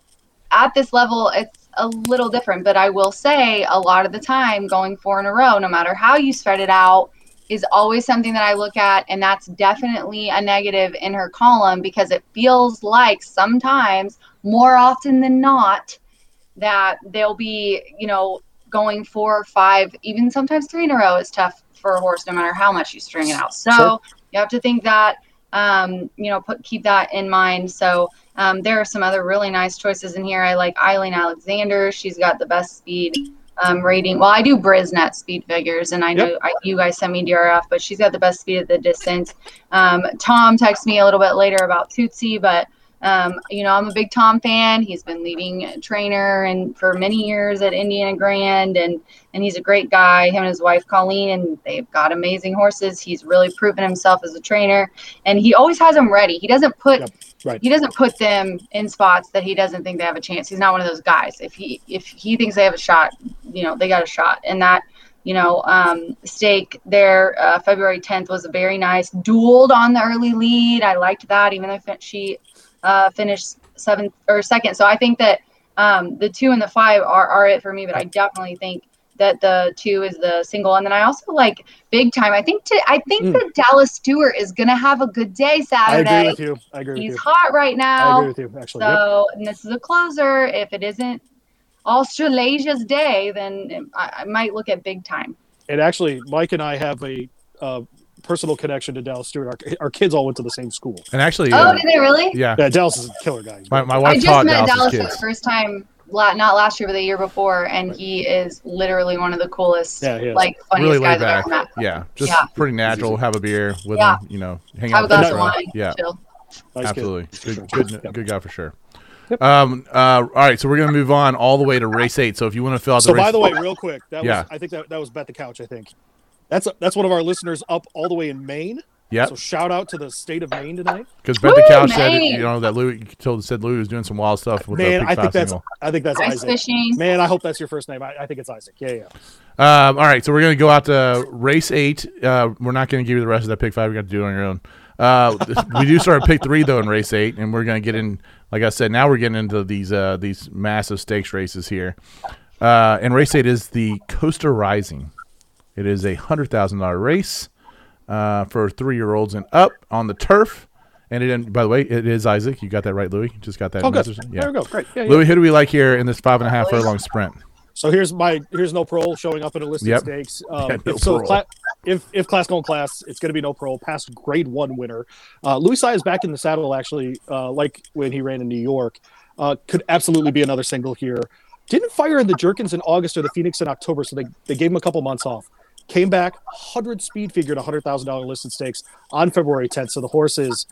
at this level, it's a little different. But I will say, a lot of the time, going four in a row, no matter how you spread it out, is always something that I look at, and that's definitely a negative in her column because it feels like sometimes, more often than not, that they'll be, you know, going four or five, even sometimes three in a row is tough for a horse, no matter how much you string it out. So Sure. you have to think that, um, you know, put keep that in mind. So um, there are some other really nice choices in here. I like Eileen Alexander. She's got the best speed um, rating. Well, I do Brisnet speed figures, and I know I, you guys sent me DRF, but she's got the best speed at the distance. Um, Tom texted me a little bit later about Tootsie, but um, you know I'm a big Tom fan. He's been leading trainer and for many years at Indiana Grand, and and he's a great guy. Him and his wife Colleen, and they've got amazing horses. He's really proven himself as a trainer, and he always has them ready. He doesn't put Yep, right. he doesn't put them in spots that he doesn't think they have a chance. He's not one of those guys. If he if he thinks they have a shot, you know they got a shot, and that you know um, stake there uh, February 10th was a very nice dueled on the early lead. I liked that, even though she uh, finished seventh or second. So I think that um, the two and the five are, are it for me, but I definitely think that the two is the single. And then I also like big time. I think to, I think Mm. that Dallas Stewart is gonna have a good day Saturday. I agree with you. I agree with He's hot right now. I agree with you. Actually, yep. So, and this is a closer. If it isn't Australasia's day, then I, I might look at big time. and actually, Mike and I have a uh, personal connection to Dallas Stewart. Our, our kids all went to the same school. And actually, Oh, uh, did they really? yeah, Yeah, Dallas is a killer guy. my, my I wife just met Dallas's Dallas for the first time, not last year, but the year before, and he is literally one of the coolest, Yeah, he like Really funniest laid guys I've back. ever met. Yeah, just Yeah. pretty natural. Have a beer with Yeah. him, you know, hang Have out a with glass his of wine. Yeah, Chill. Nice absolutely. For Good, good, Yep. good guy for sure. Yep. Um. Uh. All right. So we're gonna move on all the way to race eight. So if you want to fill out the So race, by the way, real quick, that Yeah. was I think that, that was Bet the Couch. I think that's that's one of our listeners up all the way in Maine. Yeah. So shout out to the state of Maine tonight. Because Bet the cow Couch said, you know, that Louis told said Louis was doing some wild stuff with Man, the I think that's single. I think that's Ice Isaac. fishing. Man, I hope that's your first name. I, I think it's Isaac. Yeah, yeah. Um, all right, so we're gonna go out to race eight. Uh, we're not gonna give you the rest of that pick five. You got to do it on your own. Uh, we do start at pick three though in race eight, and we're gonna get in. Like I said, now we're getting into these uh, these massive stakes races here. Uh, and race eight is the Costa Rising. It is a hundred thousand dollar race uh, for three year olds and up on the turf. And it, by the way, it is Isaac. You got that right, Louis. You just got that. Oh, good. message? There we go. Great. Yeah, yeah. Louis, who do we like here in this five and a half furlong sprint? So here's my here's no parole showing up in a listed Yep. stakes. Um, Yeah, no if, so cla- if if class going class, it's going to be no parole. Past grade one winner. Uh, Luis Saez is back in the saddle actually, uh, like when he ran in New York. Uh, could absolutely be another single here. Didn't fire in the Jerkens in August or the Phoenix in October, so they, they gave him a couple months off. Came back, hundred speed figured, hundred thousand dollar listed stakes on February 10th. So the horse is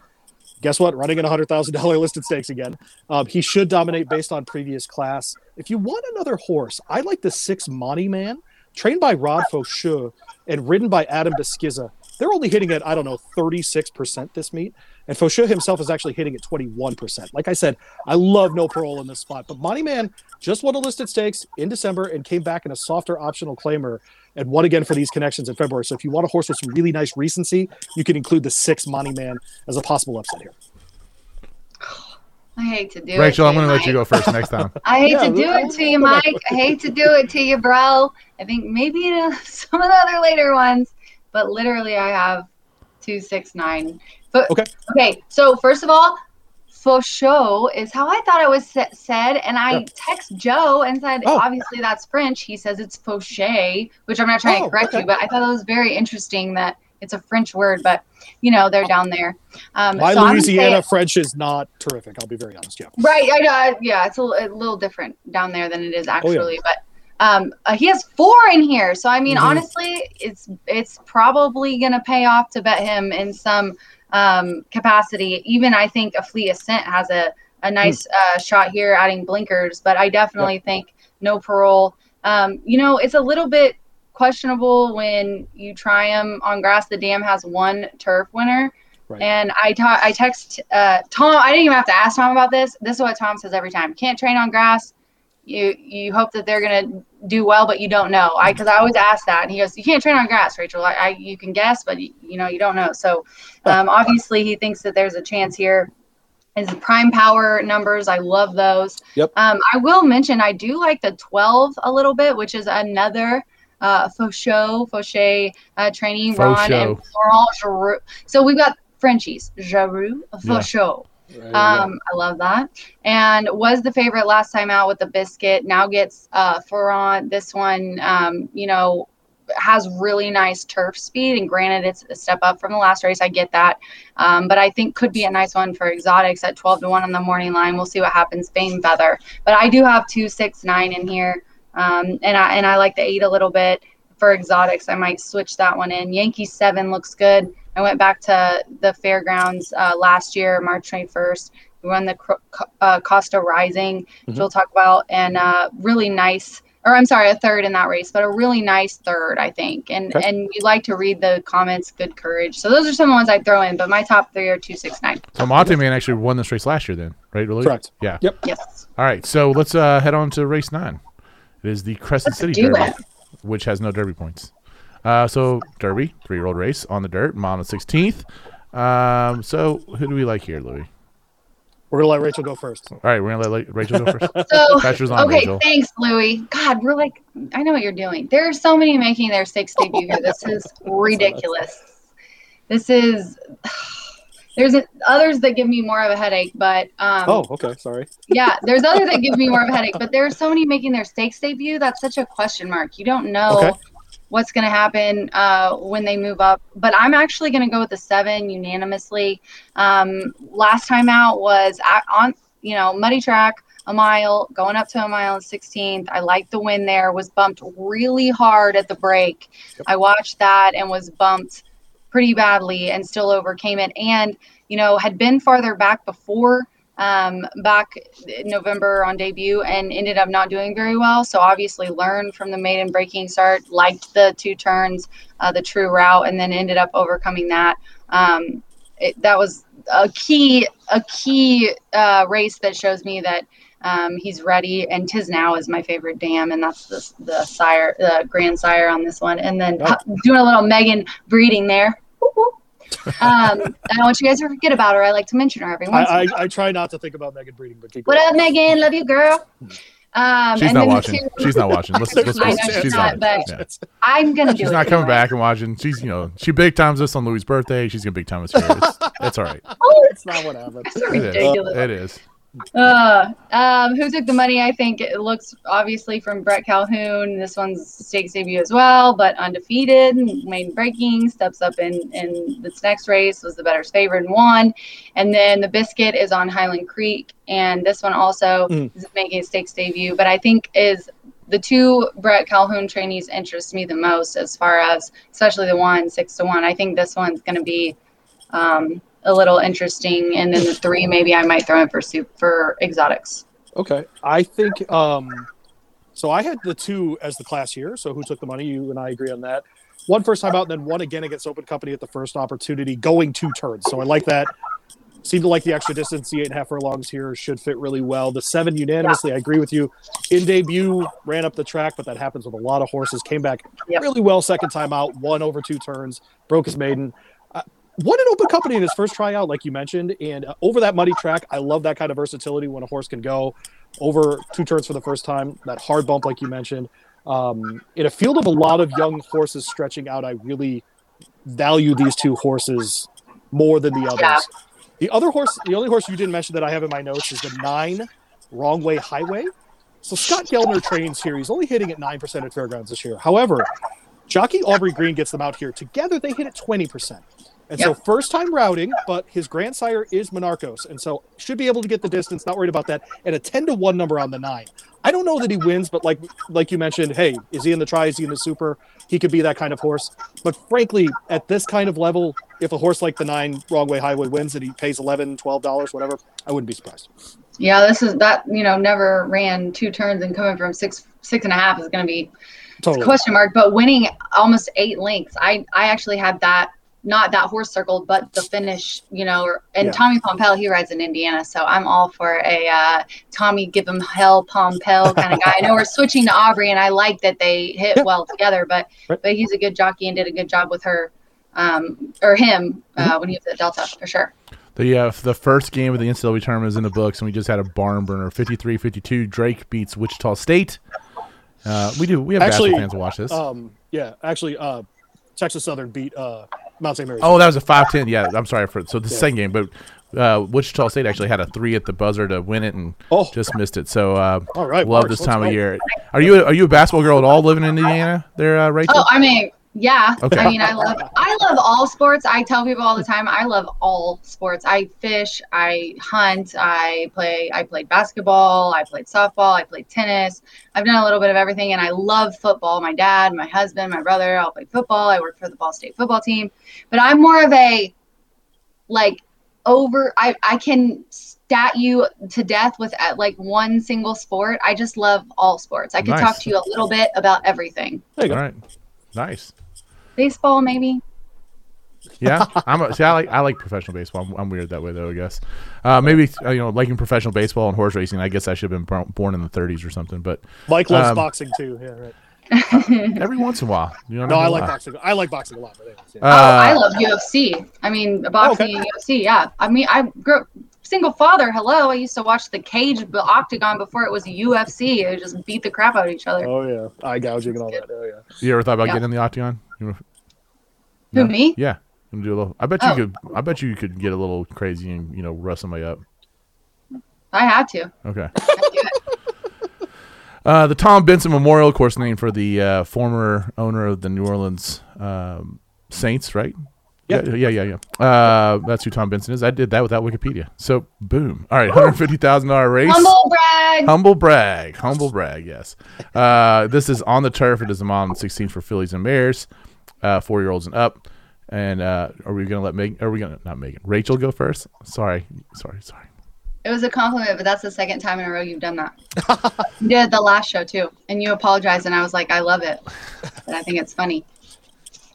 guess what? Running in a hundred thousand dollar listed stakes again. Um, he should dominate based on previous class. If you want another horse, I like the six Monty Man, trained by Rod Faucheux and ridden by Adam Beschizza. They're only hitting at I don't know thirty six percent this meet, and Faucheux himself is actually hitting at twenty one percent. Like I said, I love no parole in this spot, but Monty Man just won a listed stakes in December and came back in a softer optional claimer and one again for these connections in February. So if you want a horse with some really nice recency, you can include the six Monty Man as a possible upset here. I hate to do it. Rachel, I'm going to let you go first next time. I hate Yeah, to do we'll- it to you, Mike. I hate to do it to you, bro. I think maybe uh, some of the other later ones, but literally, I have two, six, nine. But Okay. Okay. So first of all, for show is how I thought it was said, and I text Joe and said, Oh. obviously that's French. He says it's fauché, which I'm not trying Oh, to correct okay. you, but I thought that was very interesting that it's a French word, but you know they're down there. Um, My so Louisiana French is not terrific. I'll be very honest. Yeah. Right. I know. Yeah, it's a, a little different down there than it is Oh, yeah. actually. But um, uh, he has four in here, so I mean, Mhm. honestly, it's it's probably gonna pay off to bet him in some um, capacity. Even I think a fleet ascent has a a nice uh, shot here, adding blinkers. But I definitely think no parole. Um, you know, it's a little bit questionable when you try them on grass. The dam has one turf winner. Right. And I ta- I text uh, Tom. I didn't even have to ask Tom about this. This is what Tom says every time: can't train on grass. You you hope that they're gonna do well, but you don't know. I because I always ask that, and he goes, "You can't train on grass, Rachel. I, I you can guess, but you, you know you don't know." So um, obviously he thinks that there's a chance here. His prime power numbers, I love those. Yep. Um, I will mention I do like the 12 a little bit, which is another uh, Faucheux, Fauché uh, training Ron and. Florent Geroux. So we've got Frenchies, Geroux, Faucheux. Um, I love that. And was the favorite last time out with the biscuit. Now gets uh Ferrand. This one, um, you know, has really nice turf speed. And granted, it's a step up from the last race. I get that. Um, but I think could be a nice one for exotics at 12 to 1 on the morning line. We'll see what happens. Fame Feather. But I do have two, six, nine in here. Um, and I and I like the eight a little bit for exotics. I might switch that one in. Yankee seven looks good. I went back to the fairgrounds uh, last year, March 21st. We won the Cro- Co- uh, Costa Rising, which Mhm. we'll talk about, and uh, really nice. Or I'm sorry, a third in that race, but a really nice third, I think. And Okay. and you like to read the comments, good courage. So those are some of the ones I'd throw in, but my top three are two, six, nine. So Monte Man actually won this race last year, then, right? Really? Correct. Yeah. Yep. Yes. All right. So let's uh, head on to race nine. It is the Crescent Let's City Derby, it. which has no Derby points. Uh, so Derby, three-year-old race on the dirt, mile and sixteenth. Um, so who do we like here, Louis? We're gonna let Rachel go first. All right, we're gonna let Rachel go first. So Pressure's on, okay, Rachel. thanks, Louie. God, we're like, I know what you're doing. There are so many making their sixth debut here. This is ridiculous. This is. There's others that give me more of a headache, but um, Oh, okay. Sorry. yeah, there's others that give me more of a headache. But there are so many making their stakes debut. That's such a question mark. You don't know Okay. What's going to happen uh, when they move up. But I'm actually going to go with the seven unanimously. Um, last time out was at, on you know muddy track, a mile, going up to a mile and 16th. I liked the win there. Was bumped really hard at the break. I watched that and was bumped pretty badly and still overcame it. And you know had been farther back before um, back November on debut and ended up not doing very well. So obviously learned from the maiden breaking start, liked the two turns, uh, the true route, and then ended up overcoming that. Um, it, that was a key a key uh, race that shows me that um, he's ready. And tis now is my favorite dam, and that's the the sire the grand sire on this one. And then Oh. doing a little Megan breeding there. Um, I don't want you guys to forget about her. I like to mention her every I, once. in a I, while. I try not to think about Megan breeding, but keep What going. up, Megan? Love you, girl. Um, She's and not then watching. two- She's not watching. Let's, let's, I know let's, she's she's not, not. but- yeah. I'm gonna do She's it. not coming anyway. back and watching. She's you know she big times us on Louis' birthday. She's gonna big time us here. It's, it's all right. Oh, That's not what happened. it's It is. ridiculous. It is. Uh, um, who took the money? I think it looks obviously from Bret Calhoun. This one's stakes debut as well, but undefeated, maiden breaking, steps up in in this next race was the better's favorite and won. And then the biscuit is on Highland Creek, and this one also Mm. is making a stakes debut. But I think is the two Bret Calhoun trainees interest me the most as far as especially the one six to one. I think this one's going to be um, a little interesting, and then the three maybe I might throw in for soup for exotics. Okay. I think um so I had the two as the class here. So who took the money? You and I agree on that. One first time out, and then one again against Open Company at the first opportunity, going two turns. So I like that. Seemed to like the extra distance. The eight and a half furlongs here should fit really well. The seven unanimously, I agree with you. In debut, ran up the track, but that happens with a lot of horses. Came back Yep. really well second time out, won over two turns, broke his maiden won an open company in his first tryout, like you mentioned. And uh, over that muddy track, I love that kind of versatility when a horse can go over two turns for the first time, that hard bump, like you mentioned. Um, in a field of a lot of young horses stretching out, I really value these two horses more than the others. Yeah. The other horse, the only horse you didn't mention that I have in my notes is the nine Wrong Way Highway. So Scott Gelner trains here. He's only hitting at 9% at fairgrounds this year. However, jockey Aubrey Green gets them out here. Together, they hit at 20%. And yep. so first time routing, but his grandsire is Monarchos. And so should be able to get the distance, not worried about that. And a 10 to 1 number on the nine. I don't know that he wins, but like like you mentioned, hey, is he in the try? Is he in the super? He could be that kind of horse. But frankly, at this kind of level, if a horse like the nine wrong way highway wins and he pays 11 $12, whatever, I wouldn't be surprised. Yeah, this is that, you know, never ran two turns and coming from six, six and a half is going to be totally. question mark, but winning almost eight lengths. I, I actually had that not that horse circled, but the finish. You know, and Yeah. Tommy Pompell he rides in Indiana, so I'm all for a uh, Tommy give him hell Pompell kind of guy. I know we're switching to Aubrey, and I like that they hit Yeah. well together, but Right. but he's a good jockey and did a good job with her. Um, or him Mm-hmm. uh, when he was at Delta for sure. The uh, the first game of the NCAA tournament is in the books, and we just had a barn burner, 53-52. Drake beats Wichita State. Uh, we do. We have Actually, basketball fans to watch this. Um, yeah, actually, uh, Texas Southern beat uh, Mount St. Mary's. oh, that was a 5-10. Yeah, I'm sorry for so the Yeah. second game, but uh, Wichita State actually had a three at the buzzer to win it and Oh. just missed it. So uh, All right, love Marks, this time of go. year. Are you a, are you a basketball girl at all living in Indiana? There, uh, Rachel. Oh, I mean, yeah. Okay. I mean, I love I love all sports. I tell people all the time, I love all sports. I fish, I hunt, I play I played basketball, I played softball, I played tennis. I've done a little bit of everything and I love football. My dad, my husband, my brother all play football. I work for the Ball State football team. But I'm more of a like over I I can stat you to death with uh, like one single sport. I just love all sports. I could Nice. talk to you a little bit about everything. There you go. right, nice. Baseball maybe. Yeah, I'm a, see. I like I like professional baseball. I'm, I'm weird that way though. I guess uh, maybe uh, you know liking professional baseball and horse racing. I guess I should have been born in the 30s or something. But Mike loves Um, boxing too. Yeah, right. every once in a while, you know. No, I like lie. boxing. I like boxing a lot. But anyways, yeah. Uh, oh, I love UFC. I mean, boxing okay. and UFC. Yeah. I mean, I grew up single father. Hello. I used to watch the cage b- octagon before it was UFC. It just beat the crap out of each other. oh yeah, eye gouging and all that. Oh yeah. You ever thought about Yeah. getting in the octagon? You know- Who No? me? Yeah, you do a little. I bet you Oh. could. I bet you could get a little crazy and you know rust somebody up. I had to. Okay. I do it. Uh, the Tom Benson Memorial, of course, named for the uh, former owner of the New Orleans um, Saints, right? Yeah. yeah, yeah, yeah. Uh, that's who Tom Benson is. I did that without Wikipedia. So, boom. All right, hundred fifty thousand dollar race. Humble brag. Humble brag. Humble brag, yes. Uh, this is on the turf. It is a and 16 for fillies and mares, uh, four year olds and up. And uh, are we going to let Megan, are we going to, not Megan, Rachel go first? Sorry. Sorry, sorry. It was a compliment, but that's the second time in a row you've done that. you did the last show too, and you apologized, and I was like, I love it, and I think it's funny.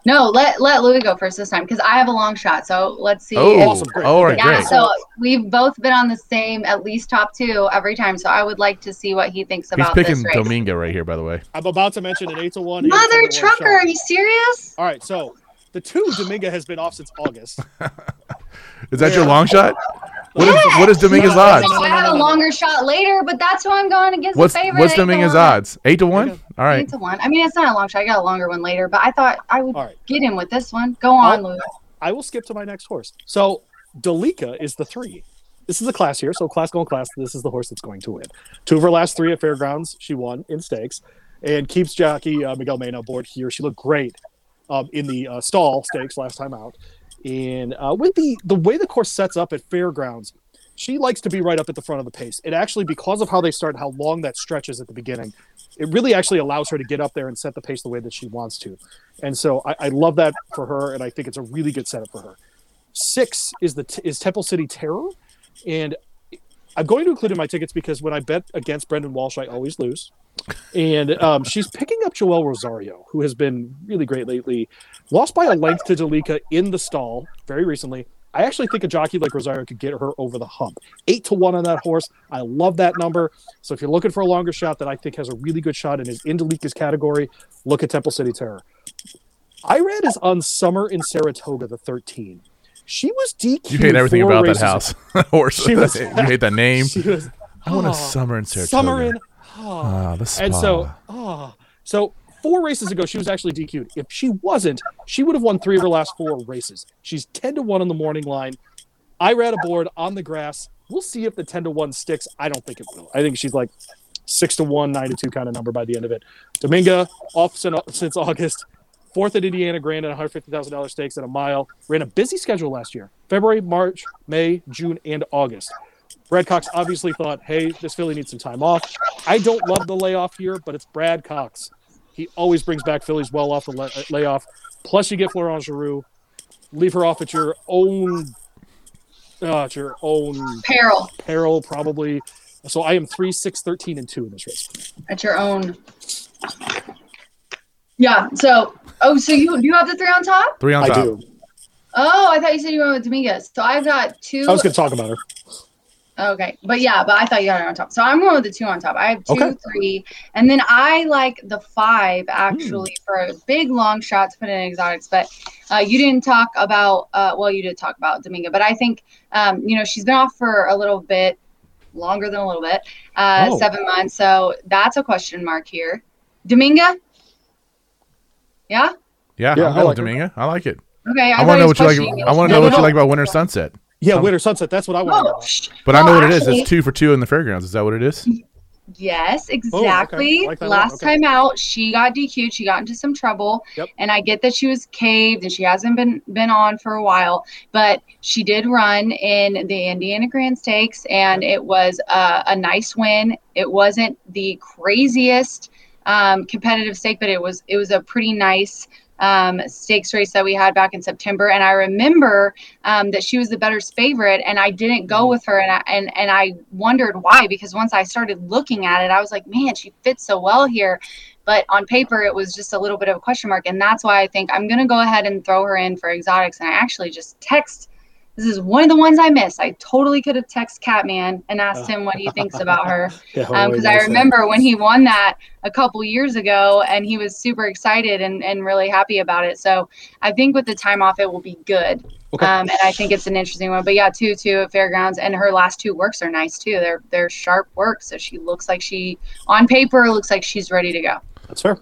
No, let let Louis go first this time because I have a long shot. So let's see. Oh, Awesome, all right, yeah. great. So we've both been on the same at least top two every time. So I would like to see what he thinks about. He's about picking this race. Domingo right here, by the way. I'm about to mention an eight to one. eight to Mother to one trucker, shot. are you serious? All right, so the two Domingo has been off since August. Is that your long shot? What is, what is Dominguez's No, odds? no, no, I no, have a longer shot later, but that's who I'm going against. What's the favorite. what's eight Dominguez's odds? Eight to one. All right. Eight to one. I mean, it's not a long shot. I got a longer one later, but I thought I would All right. get him with this one. Go on. Louis. I will skip to my next horse. So Dalika is the three. This is a class here. So class going class. This is the horse that's going to win. Two of her last three at fairgrounds, she won in stakes, and keeps jockey uh, Miguel Mena aboard here. She looked great um, in the uh, stall stakes last time out. And uh, with the the way the course sets up at fairgrounds, she likes to be right up at the front of the pace. It actually, because of how they start, how long that stretches at the beginning, it really actually allows her to get up there and set the pace the way that she wants to. And so I, I love that for her, and I think it's a really good setup for her. Six is the is Temple City Terror, and I'm going to include in my tickets because when I bet against Brendan Walsh, I always lose. And um, she's picking up Joel Rosario, who has been really great lately. Lost by a length to Dalika in the stall very recently. I actually think a jockey like Rosario could get her over the hump. Eight to one on that horse. I love that number. So if you're looking for a longer shot that I think has a really good shot and is in Dalika's category, look at Temple City Terror. Irad is on Summer in Saratoga, the 13. She was DQ. You hate everything about that house. Horse. She was- you hate that name. She was. I want oh, a ah, summer in Saratoga. Summer in. Oh. Ah, the spa. And so, oh, so four races ago, she was actually DQ'd. If she wasn't, she would have won three of her last four races. She's ten to one on the morning line. I ran a board on the grass. We'll see if the ten to one sticks. I don't think it will. I think she's like six to one, nine to two kind of number by the end of it. Dominga off since August. Fourth at Indiana Grand at $150,000 stakes at a mile. Ran a busy schedule last year February, March, May, June, and August. Brad Cox obviously thought, hey, this filly needs some time off. I don't love the layoff here, but it's Brad Cox. He always brings back fillies well off the lay- layoff. Plus, you get Florent Geroux. Leave her off at your own, uh, at your own Peril peril, probably. So I am three, six, 13, and two in this race. at your own. Yeah. So, oh, so you do you have the three on top? Three on I top. do. Oh, I thought you said you went with Dominguez. So I've got two. I was going to talk about her. Okay, but yeah, but I thought you had it on top. So I'm going with the two on top. I have two, Okay. three, and then I like the five Hmm. actually for a big long shot to put in exotics. But uh, you didn't talk about. Uh, well, you did talk about Dominga, but I think um, you know she's been off for a little bit longer than a little bit, uh, Oh. seven months. So that's a question mark here. Dominga. Yeah. Yeah, Yeah, I'm I like with her. Dominga. I like it. Okay. I, I, want to know what you like. questioning. I want to No, know no, what you like about Winter Sunset. Yeah, Um, Winter Sunset. That's what I want Oh, know. sh- But I know what it is. actually- It's two for two in the fairgrounds. Is that what it is? Yes, Oh, okay. exactly. Like that a lot. Last Okay. time out, she got DQ'd. She got into some trouble, Yep. and I get that she was caved and she hasn't been been on for a while. But she did run in the Indiana Grand Stakes, and it was a, a nice win. It wasn't the craziest um, competitive stake, but it was it was a pretty nice um, stakes race that we had back in September. And I remember um, that she was the better favorite, and I didn't go with her, and I, and and I wondered why because once I started looking at it, I was like, man, she fits so well here. But on paper, it was just a little bit of a question mark, and that's why I think I'm gonna go ahead and throw her in for exotics. And I actually just text. This is one of the ones I missed. I totally could have texted Catman and asked him what he thinks about her Yeah, because wait, I wait, remember when he won that a couple years ago, and he was super excited and, and really happy about it. So I think with the time off, it will be good. Okay. Um, and I think it's an interesting one. But yeah, two two at Fairgrounds, and her last two works are nice too. They're they're sharp works, so she looks like she on paper looks like she's ready to go. That's fair.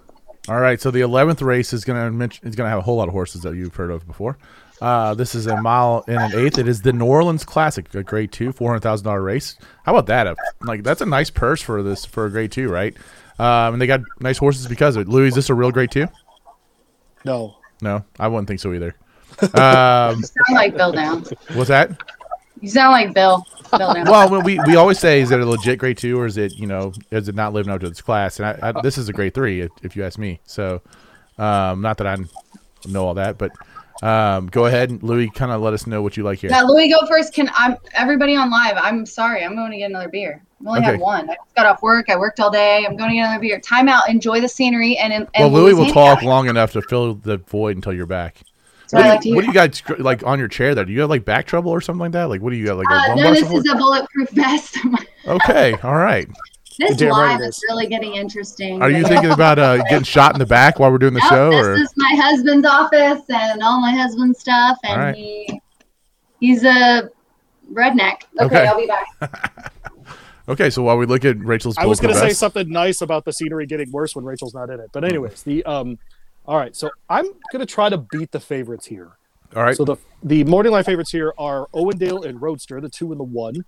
All right, so the eleventh race is gonna mention is gonna have a whole lot of horses that you've heard of before. Uh, this is a mile and an eighth. It is the New Orleans Classic, a Grade Two, four hundred thousand dollar race. How about that? Like that's a nice purse for this for a Grade Two, right? Um, and they got nice horses because of it. Louis, is this a real Grade Two? No. No, I wouldn't think so either. Um, You sound like Bill Downs. what's that? You sound like Bill. Bill Downs. Well, we we always say, is it a legit grade two, or is it you know is it not living up to its class? And I, I, this is a grade three, if, if you ask me. So, um, not that I know all that, but um, go ahead, Louis. Kind of let us know what you like here. yeah, Louis, go first. Can I'm everybody on live? I'm sorry, I'm going to get another beer. I only Okay. had one. I just got off work. I worked all day. I'm going to get another beer. Time out. Enjoy the scenery and and well, Louis will talk handicap. long enough to fill the void until you're back. What like do you, what do you got like on your chair there? Do you have like back trouble or something like that? Like what do you got like a Uh, no, this is a bulletproof vest. Okay, all right. This Damn right live it is is. really getting interesting. Are you thinking about uh, getting shot in the back while we're doing the Nope, show? this Or is my husband's office and all my husband's stuff, and All right. he he's a redneck. Okay, Okay. I'll be back. okay, so while we look at Rachel's, I was going to say something nice about the scenery getting worse when Rachel's not in it. But anyways, the um, all right. So I'm going to try to beat the favorites here. All right, So the the morning line favorites here are Owendale and Roadster, the two and the one.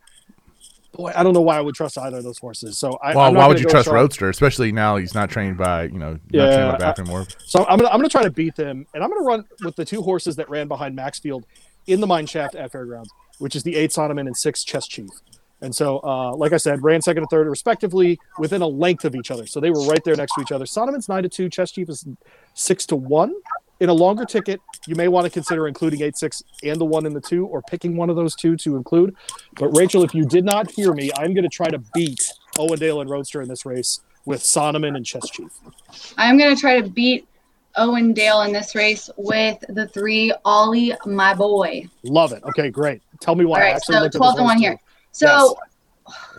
Boy, I don't know why I would trust either of those horses. So I, well, I'm why would you trust. Roadster, especially now he's not trained by you know not Yeah, by I- anymore? So I'm gonna I'm gonna try to beat them, and I'm gonna run with the two horses that ran behind Maxfield in the mine shaft at Fairgrounds, which is the eight Sonneman and six Chess Chief. And so, uh, like I said, ran second and third respectively within a length of each other. So they were right there next to each other. Sonneman's nine to two, Chess Chief is six to one. In a longer ticket, you may want to consider including eight six and the one and the two, or picking one of those two to include. But Rachel, if you did not hear me, I'm going to try to beat Owendale and Roadster in this race with Sonneman and Chess Chief. I'm gonna try to beat Owendale in this race with the three Ollie, my boy. Love it. Okay, great. Tell me why. All I so 12 to 1 here. So Yes.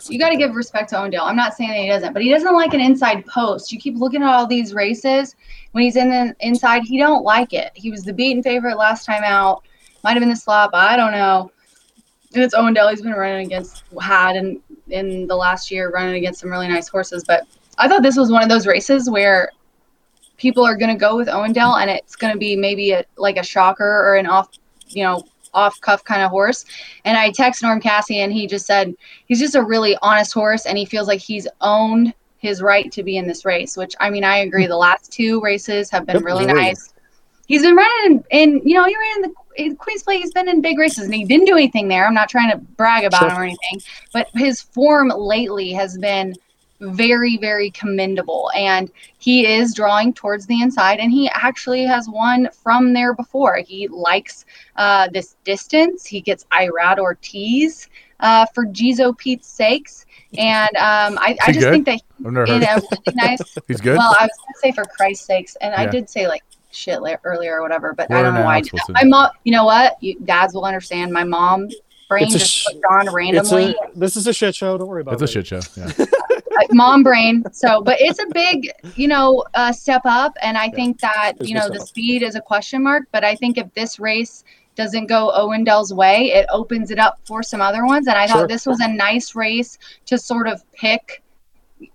You got to give respect to Owendale. I'm not saying that he doesn't, but he doesn't like an inside post. You keep looking at all these races when he's in the inside, he don't like it. He was the beaten favorite last time out. Might have been the slop. I don't know. And it's Owendale. He's been running against had in in the last year running against some really nice horses. But I thought this was one of those races where people are going to go with Owendale, and it's going to be maybe a, like a shocker or an off, you know, off cuff kind of horse. And I text Norm Casse, and he just said he's just a really honest horse, and he feels like he's owned his right to be in this race. Which I mean, I agree. The last two races have been really nice. He's been running in, in, you know, he ran in the in Queens Plate. He's been in big races, and he didn't do anything there. I'm not trying to brag about Sure. him or anything, but his form lately has been very, very commendable. And he is drawing towards the inside, and he actually has won from there before. He likes uh, this distance. He gets Irad Ortiz uh, for Jizo Pete's sakes. And um, I, I just good? think that I've never in a really nice He's good. well, I was gonna say for Christ's sakes, and I did say like shit la- earlier or whatever, but I We're don't know why. I did supposed that. to. My mom, you know what? You dads will understand. My mom brain It's just sh- clicked on randomly. a, this is a shit show. Don't worry about it. it's a shit show. Yeah. Mom brain. So, but it's a big, you know, uh, step up, and I think that It's you know the up. speed is a question mark. But I think if this race doesn't go Owendale's way, it opens it up for some other ones. And I Sure. thought this was a nice race to sort of pick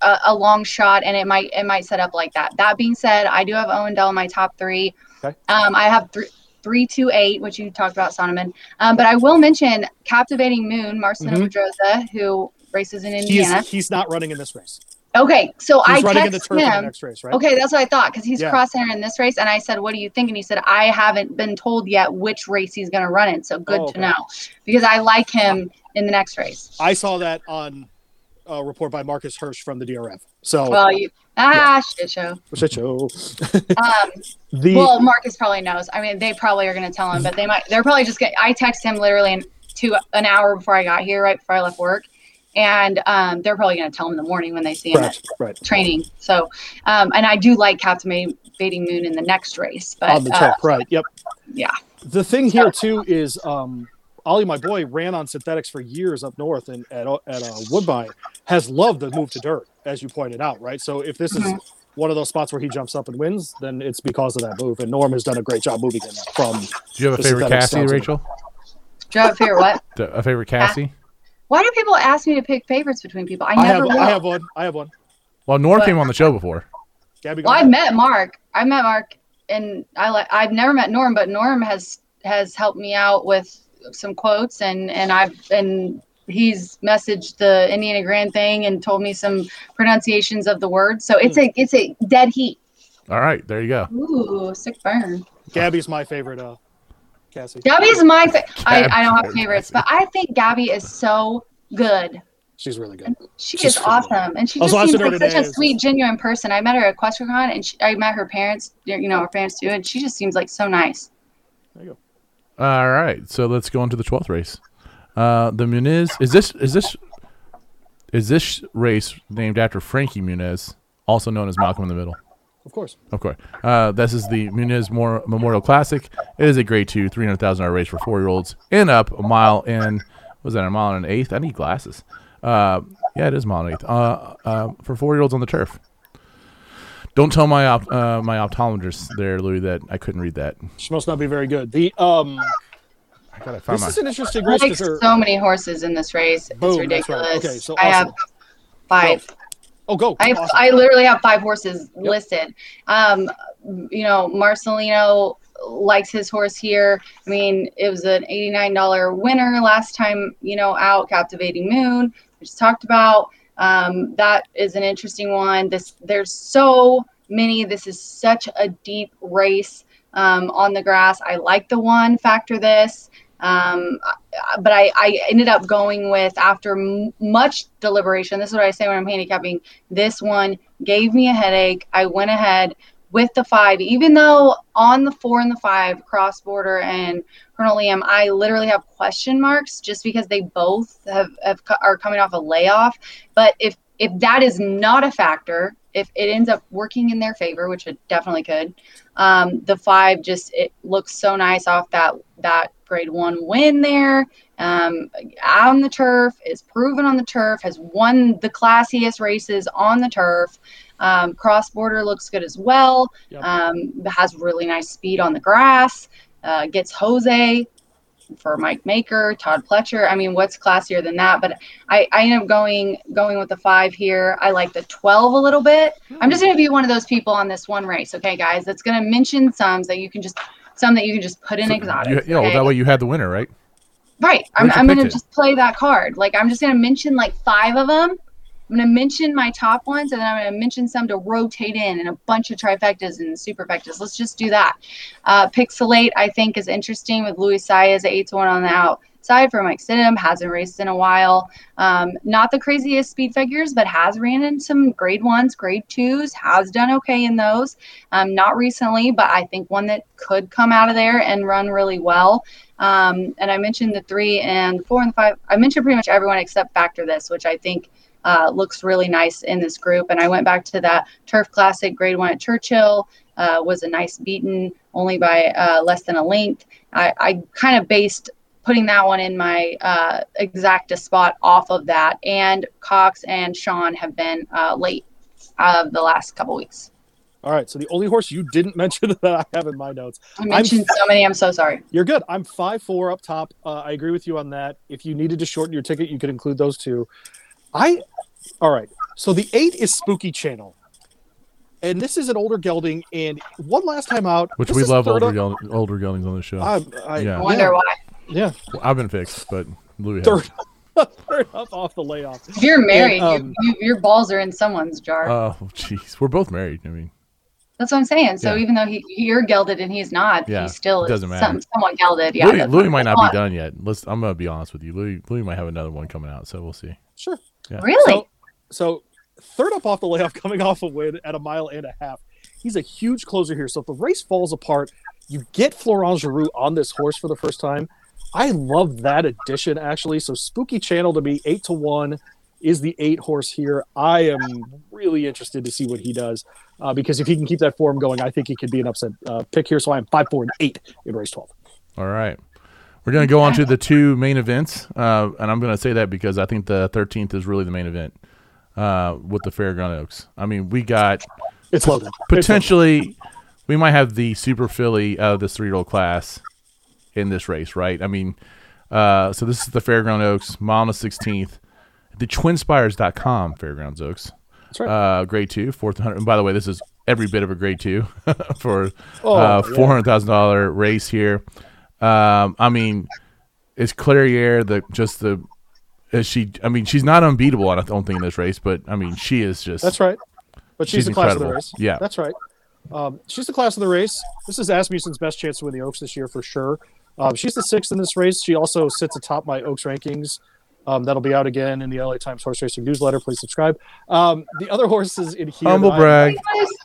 a, a long shot, and it might it might set up like that. That being said, I do have Owendale in my top three. Okay. Um, I have three. Three two eight, which you talked about, Sonneman. Um, but I will mention Captivating Moon, Marcelino Mhm. Pedroza, who races in He's Indiana. he's not running in this race. Okay, so He's I running in the turf in the him. next race, right? Okay, that's what I thought because he's Yeah. crossing in this race, and I said, "What do you think?" And he said, "I haven't been told yet which race he's going to run in, so good Oh, to okay. know because I like him in the next race." I saw that on a report by Marcus Hersh from the DRF. So Well, you ah shit show. shit show. Um, The well, Marcus probably knows. I mean, they probably are going to tell him, but they might. They're probably just get. I texted him literally in two an hour before I got here, right before I left work, and um, they're probably going to tell him in the morning when they see him at right, right. training. So, um, and I do like Captain Captivating Moon in the next race, but on the uh, right? Yep. yeah. The thing here too is um, Ollie, my boy, ran on synthetics for years up north and at at uh, Woodbine has loved the move to dirt, as you pointed out, right? So if this is Mhm. one of those spots where he jumps up and wins, then it's because of that move. And Norm has done a great job moving him from. Do you have a favorite Casse. Rachel? Do you have a favorite what? A favorite Casse? Why do people ask me to pick favorites between people? I I have never will. I have one. I have one. Well, Norm But- came on the show before. Gabby, well, I've met Mark. I met Mark, and I like. I've never met Norm, but Norm has has helped me out with some quotes, and and I've and he's messaged the Indiana Grand thing and told me some pronunciations of the words. So it's a it's a dead heat. All right, there you go. Ooh, sick burn. Gabby's my favorite. Uh, Casse. Gabby's my. Fa- I I don't have favorites, but I think Gabby is so good. She's really good. She She's is so good. awesome, and she just seems like such a sweet, genuine person. I met her at QuesterCon, and she, I met her parents, you know, her parents too, and she just seems like so nice. There you go. All right, so let's go on to the twelfth race. Uh, the Muniz is this is this is this race named after Frankie Muniz, also known as Malcolm in the Middle? Of course. Of course. Uh, this is the Muniz Mor- Memorial Classic. It is a grade two, three hundred thousand dollar race for four year olds and up. A mile and what was that a mile and an eighth? I need glasses. Uh, yeah, it is a mile and an eighth. Uh, uh, for four year olds on the turf. Don't tell my op- uh, my optometrist there, Louis, that I couldn't read that. She must not be very good. The um, I gotta find this my. is an interesting race Like because so many horses in this race, it's Boom, that's right. ridiculous. Okay, so I have awesome. five. Oh, go! I Awesome. I literally have five horses listed. Um, you know, Marcelino likes his horse here. I mean, it was an eighty-nine dollar winner last time. You know, out captivating moon, we just talked about. Um, that is an interesting one. This there's so many. This is such a deep race um, on the grass. I like the one factor this. Um, but I, I ended up going with after m- much deliberation. This is what I say when I'm handicapping. This one gave me a headache. I went ahead with the five, even though on the four and the five, cross border and Colonel Liam, I literally have question marks just because they both have, have are coming off a layoff. But if if that is not a factor, if it ends up working in their favor, which it definitely could, um, the five just it looks so nice off that that grade one win there. Um, on the turf is proven on the turf, has won the classiest races on the turf. Um, cross border looks good as well. Yep. Um, has really nice speed on the grass. Uh, gets Jose for Mike Maker, Todd Pletcher. I mean, what's classier than that? But I, I end up going going with the five here. I like the 12 a little bit. I'm just going to be one of those people on this one race, okay, guys, that's going to mention some that you can just some that you can just put in exotics. you know, okay? that way you had the winner, right? Right. I'm, Where'd I'm gonna it? just play that card. Like, I'm just going to mention like five of them. I'm going to mention my top ones and then I'm going to mention some to rotate in and a bunch of trifectas and superfectas. Let's just do that. Uh, Pixelate, I think, is interesting with Luis Saez, 8 to 1 on the outside for Mike Stidham. Hasn't raced in a while. Um, not the craziest speed figures, but has ran in some grade ones, grade twos, has done okay in those. Um, not recently, but I think one that could come out of there and run really well. Um, and I mentioned the three and four and the five. I mentioned pretty much everyone except Factor This, which I think uh, looks really nice in this group. And I went back to that Turf Classic Grade One at Churchill. Uh, was a nice beaten, only by uh, less than a length. I, I kind of based putting that one in my uh, exacta spot off of that. And Cox and Sean have been uh, late of the last couple weeks. All right. So the only horse you didn't mention that I have in my notes I mentioned so many. I'm so sorry. You're good. I'm five four up top. Uh, I agree with you on that. If you needed to shorten your ticket, you could include those two. I, all right. So the eight is Spooky Channel, and this is an older gelding. And one last time out, Which we love older up- geld- older geldings on the show. I, I, Yeah. Wonder yeah, why. Yeah, Well, I've been fixed, but Louis third, has. third up off the layoff. If you're married, um, you, you, your balls are in someone's jar. Oh, jeez, we're both married. I mean, That's what I'm saying. So yeah. even though he, you're gelded and he's not, Yeah, he still it is doesn't matter. some, somewhat gelded. Yeah, Louis, Louis might not be done yet. Let's. I'm gonna be honest with you. Louis, Louis might have another one coming out, so we'll see. Sure. Really? So, so third up off the layoff, coming off a win at a mile and a half. He's a huge closer here. So if the race falls apart, you get Florent Geroux on this horse for the first time. I love that addition actually. So Spooky Channel to me, eight to one is the eight horse here. I am really interested to see what he does uh, because if he can keep that form going, I think he could be an upset uh, pick here. So I am five, four, and eight in race twelve. All right. We're going to go on to the two main events. Uh, and I'm going to say that because I think the 13th is really the main event uh, with the Fairground Oaks. I mean, we got It's loaded. Potentially, we might have the super filly out of this three year old class in this race, right? I mean, uh, so this is the Fairground Oaks, mile and a 16th. The twinspires.com Fairgrounds Oaks. That's right. Uh, grade two, fourth hundred. And by the way, this is every bit of a grade two for Oh, uh, yeah. four hundred thousand dollar race here. Um, I mean, it's Clairiere the just the is she? I mean, she's not unbeatable. I don't think in this race, but I mean, she is just That's right. But she's, She's the class of the race. Yeah. That's right. Um, she's the class of the race. This is Asmussen's best chance to win the Oaks this year for sure. Um, she's the sixth in this race. She also sits atop my Oaks rankings. Um, that'll be out again in the LA Times Horse Racing newsletter. Please subscribe. Um, the other horses in here. humble that I- brag.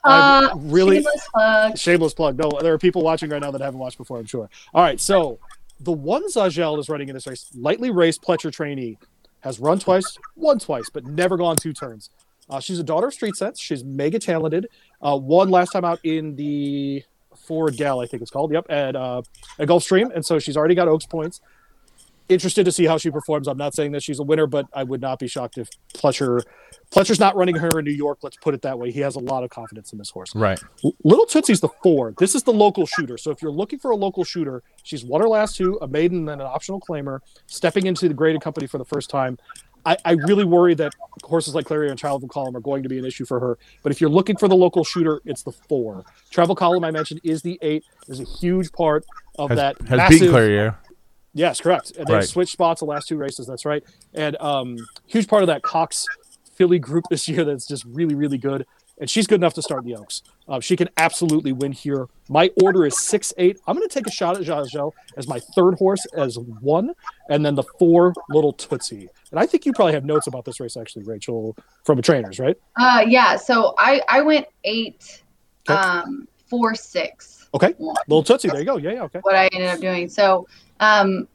I'm plug. really- Shameless plug. Shameless plug. No, there are people watching right now that haven't watched before, I'm sure. All right, so the one Zaajel is running in this race, lightly raced Pletcher trainee, has run twice, won twice, but never gone two turns. Uh, she's a daughter of Street Sense. She's mega talented. Uh, won last time out in the Forward Gal, I think it's called. Yep, at uh, at Gulfstream, and so she's already got Oaks points. Interested to see how she performs. I'm not saying that she's a winner, but I would not be shocked if Pletcher Pletcher's not running her in New York. Let's put it that way. He has a lot of confidence in this horse. Right. Little Tootsie's the four. This is the local shooter. So if you're looking for a local shooter, she's won her last two, a maiden and an optional claimer, stepping into the graded company for the first time. I, I really worry that horses like Clarion and of Column are going to be an issue for her. But if you're looking for the local shooter, it's the four. Travel Column I mentioned is the eight. Is a huge part of Has, that. has massive, beaten Clairiere. Yes, correct. And they've Right. switched spots the last two races. That's right. And um, huge part of that Cox Philly group this year that's just really, really good. And she's good enough to start the Oaks. Uh, she can absolutely win here. My order is six eight. I'm going to take a shot at Zaajel as my third horse as one, and then the four little Tootsie. And I think you probably have notes about this race actually, Rachel, from a trainers, right? Uh, yeah. So I I went eight, Okay. um, four, six. Okay, one. little Tootsie. There you go. Yeah, yeah. Okay. what I ended up doing. So um,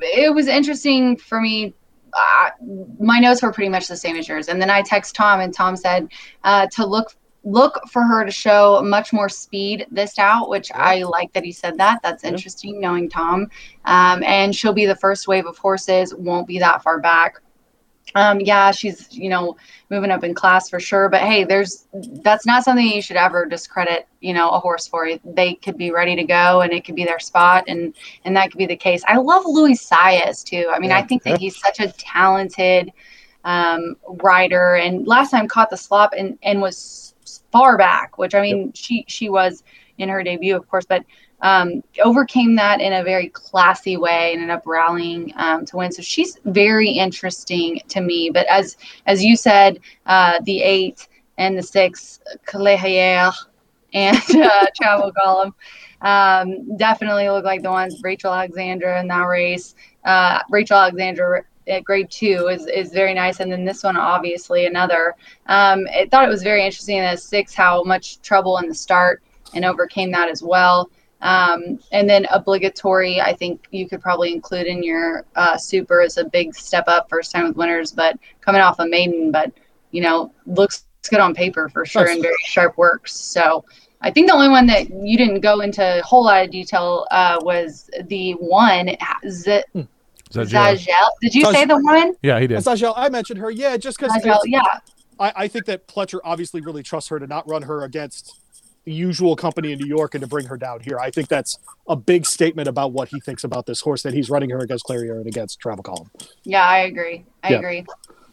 it was interesting for me. Uh, my notes were pretty much the same as yours, and then I text Tom, and Tom said uh, to look look for her to show much more speed this out, which I like that he said that. That's interesting, knowing Tom. Um, and she'll be the first wave of horses. Won't be that far back. Um, yeah, she's you know moving up in class for sure. But hey, there's that's not something you should ever discredit. You know, a horse for. They could be ready to go, and it could be their spot, and and that could be the case. I love Luis Saez too. I mean, I think that he's such a talented um, rider, and last time caught the slop and and was far back, which I mean she she was in her debut, of course, but um, overcame that in a very classy way and ended up rallying um, to win. So she's very interesting to me. But as as you said, uh, the eight and the six, Clairiere and uh, Travel Column, um, definitely look like the ones. Rachel Alexandra in that race. Uh, Rachel Alexandra at grade two is, is very nice. And then this one, obviously, another. Um, I thought it was very interesting in the six how much trouble in the start and overcame that as well. Um, and then obligatory, I think you could probably include in your uh, super as a big step up, first time with winners, but coming off a maiden, but you know, looks good on paper for sure Nice. and very sharp works. So I think the only one that you didn't go into a whole lot of detail uh, was the one Z- Is that Zaajel. Did you Zag- say the one? Yeah, he did. Zaajel, I mentioned her, yeah, just because yeah. I, I think that Pletcher obviously really trusts her to not run her against the usual company in New York and to bring her down here. I think that's a big statement about what he thinks about this horse that he's running her against Clairiere and against Travel Column. Yeah, I agree. I Yeah. agree.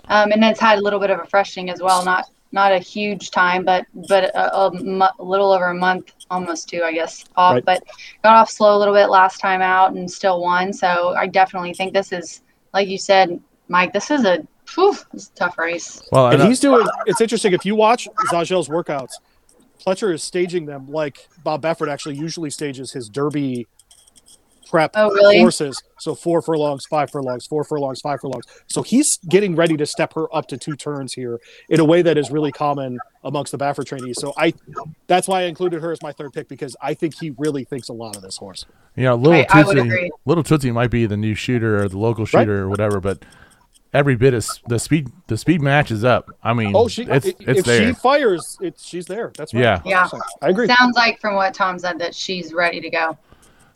Um, and it's had a little bit of a freshening as well. Not not a huge time, but but a, a, mu- little over a month, almost two, I guess, off. Right. But got off slow a little bit last time out and still won. So I definitely think this is, like you said, Mike. This is a, whew, this is a tough race. Well, And and, he's doing. It's interesting if you watch Zaajel's workouts. Pletcher is staging them like Bob Baffert actually usually stages his Derby prep Oh, really? horses. So four furlongs, five furlongs, four furlongs, five furlongs. So he's getting ready to step her up to two turns here in a way that is really common amongst the Baffert trainees. So I, that's why I included her as my third pick because I think he really thinks a lot of this horse. Yeah, little I- I Tootsie, agree. little Tootsie might be the new shooter or the local shooter or whatever, but every bit is the speed. The speed matches up. I mean, Oh, she it's if, it's if there. she fires, it's she's there. That's right. Yeah. Yeah. I agree. Sounds like from what Tom said that she's ready to go.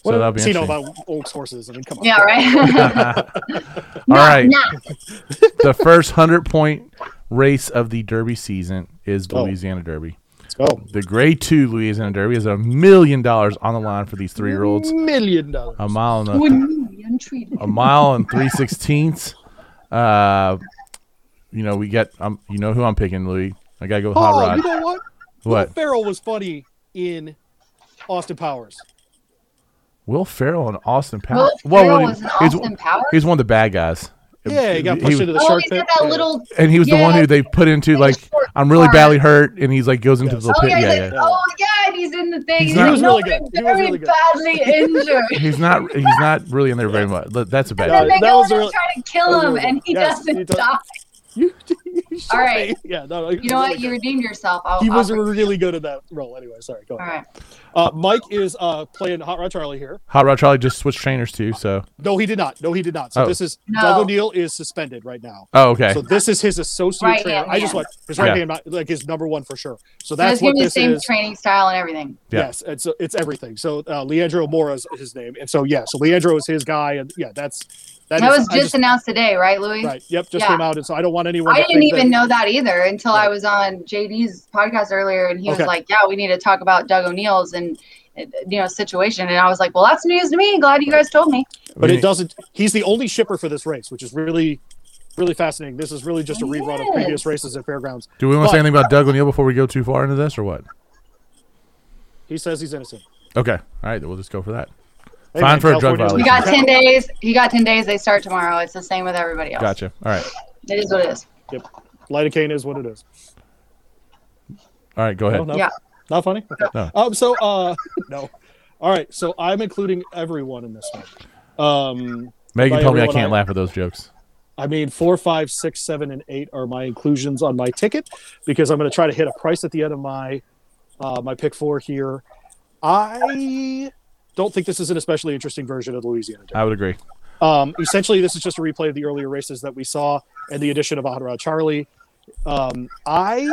What so that'll be does he know about Oaks horses? I mean, come on. Yeah, right. All right, Nah. the first hundred point race of the Derby season is the Oh. Louisiana Derby. Let's go. The Grade Two Louisiana Derby is a million dollars on the line for these three year olds. Million dollars. A mile and a, Wouldn't be untreated. a mile and three sixteenths. Uh, you know we get. Um, you know who I'm picking, Louis. I gotta go with Hot Oh, Rod. you know what? Will what? Ferrell was funny in Austin Powers. Will Ferrell and Austin Will Powers. Ferrell was in he's, Austin Powers? he's one of the bad guys. Yeah, he got pushed was- into the Oh, shark he's pit. that little. and he was the one who they put into Like a like short I'm really part. badly hurt, and he's like goes into Yes. the Oh pit. yeah, Yeah, he's yeah. like, oh my god, he's in the thing. He's He's not- He was no, really good. He was really good. badly injured. He's not. He's not really in there very much. That's a bad. and then Yeah, they that go was and really- try to kill him, really and he good. Yes, doesn't he die. You, you All right. Yeah, no, You know what? You redeemed yourself. I'll, he I'll was bring- really good at that role. Anyway, sorry. Go All ahead. right. Uh, Mike is uh, playing Hot Rod Charlie here. Hot Rod Charlie just switched trainers too. So. No, he did not. No, he did not. So Oh. this is No. Doug O'Neill is suspended right now. Oh, okay. So this is his associate Right trainer. hand I just want his right Yeah. hand, like his number one for sure. So So that's it's what giving the same is. training style and everything. Yeah. Yes, it's it's everything. So uh, Leandro Mora is his name, and so yeah, so Leandro is his guy, and yeah, that's That, is- was I just, announced today, right, Louis? right. Yep, just Yeah. came out, and so I don't want anyone. I to didn't think even that, know that either until I was on JD's podcast earlier, and he was like, "Yeah, we need to talk about Doug O'Neill's and you know situation." And I was like, "Well, that's news to me. Glad you guys told me." but it doesn't. He's the only shipper for this race, which is really, really fascinating. This is really just a rerun of previous races at fairgrounds. Do we want to say anything about Doug O'Neill before we go too far into this, or what? He says he's innocent. Okay. All right. We'll just go for that. Hey, Fine man, for a drug California's- You got ten days. You got ten days. They start tomorrow. It's the same with everybody else. Gotcha. All right. It is what it is. Yep. Lidocaine is what it is. All right. Go ahead. No, no, Yeah. Not funny. Okay. No. Um. So uh, no. All right. So I'm including everyone in this one. Um. Megan told me I can't I- laugh at those jokes. I mean, four, five, six, seven, and eight are my inclusions on my ticket because I'm going to try to hit a price at the end of my uh, my pick four here. I don't think this is an especially interesting version of the Louisiana. Derby. I would agree. Um, essentially, this is just a replay of the earlier races that we saw and the addition of Hot Rod Charlie. Um, I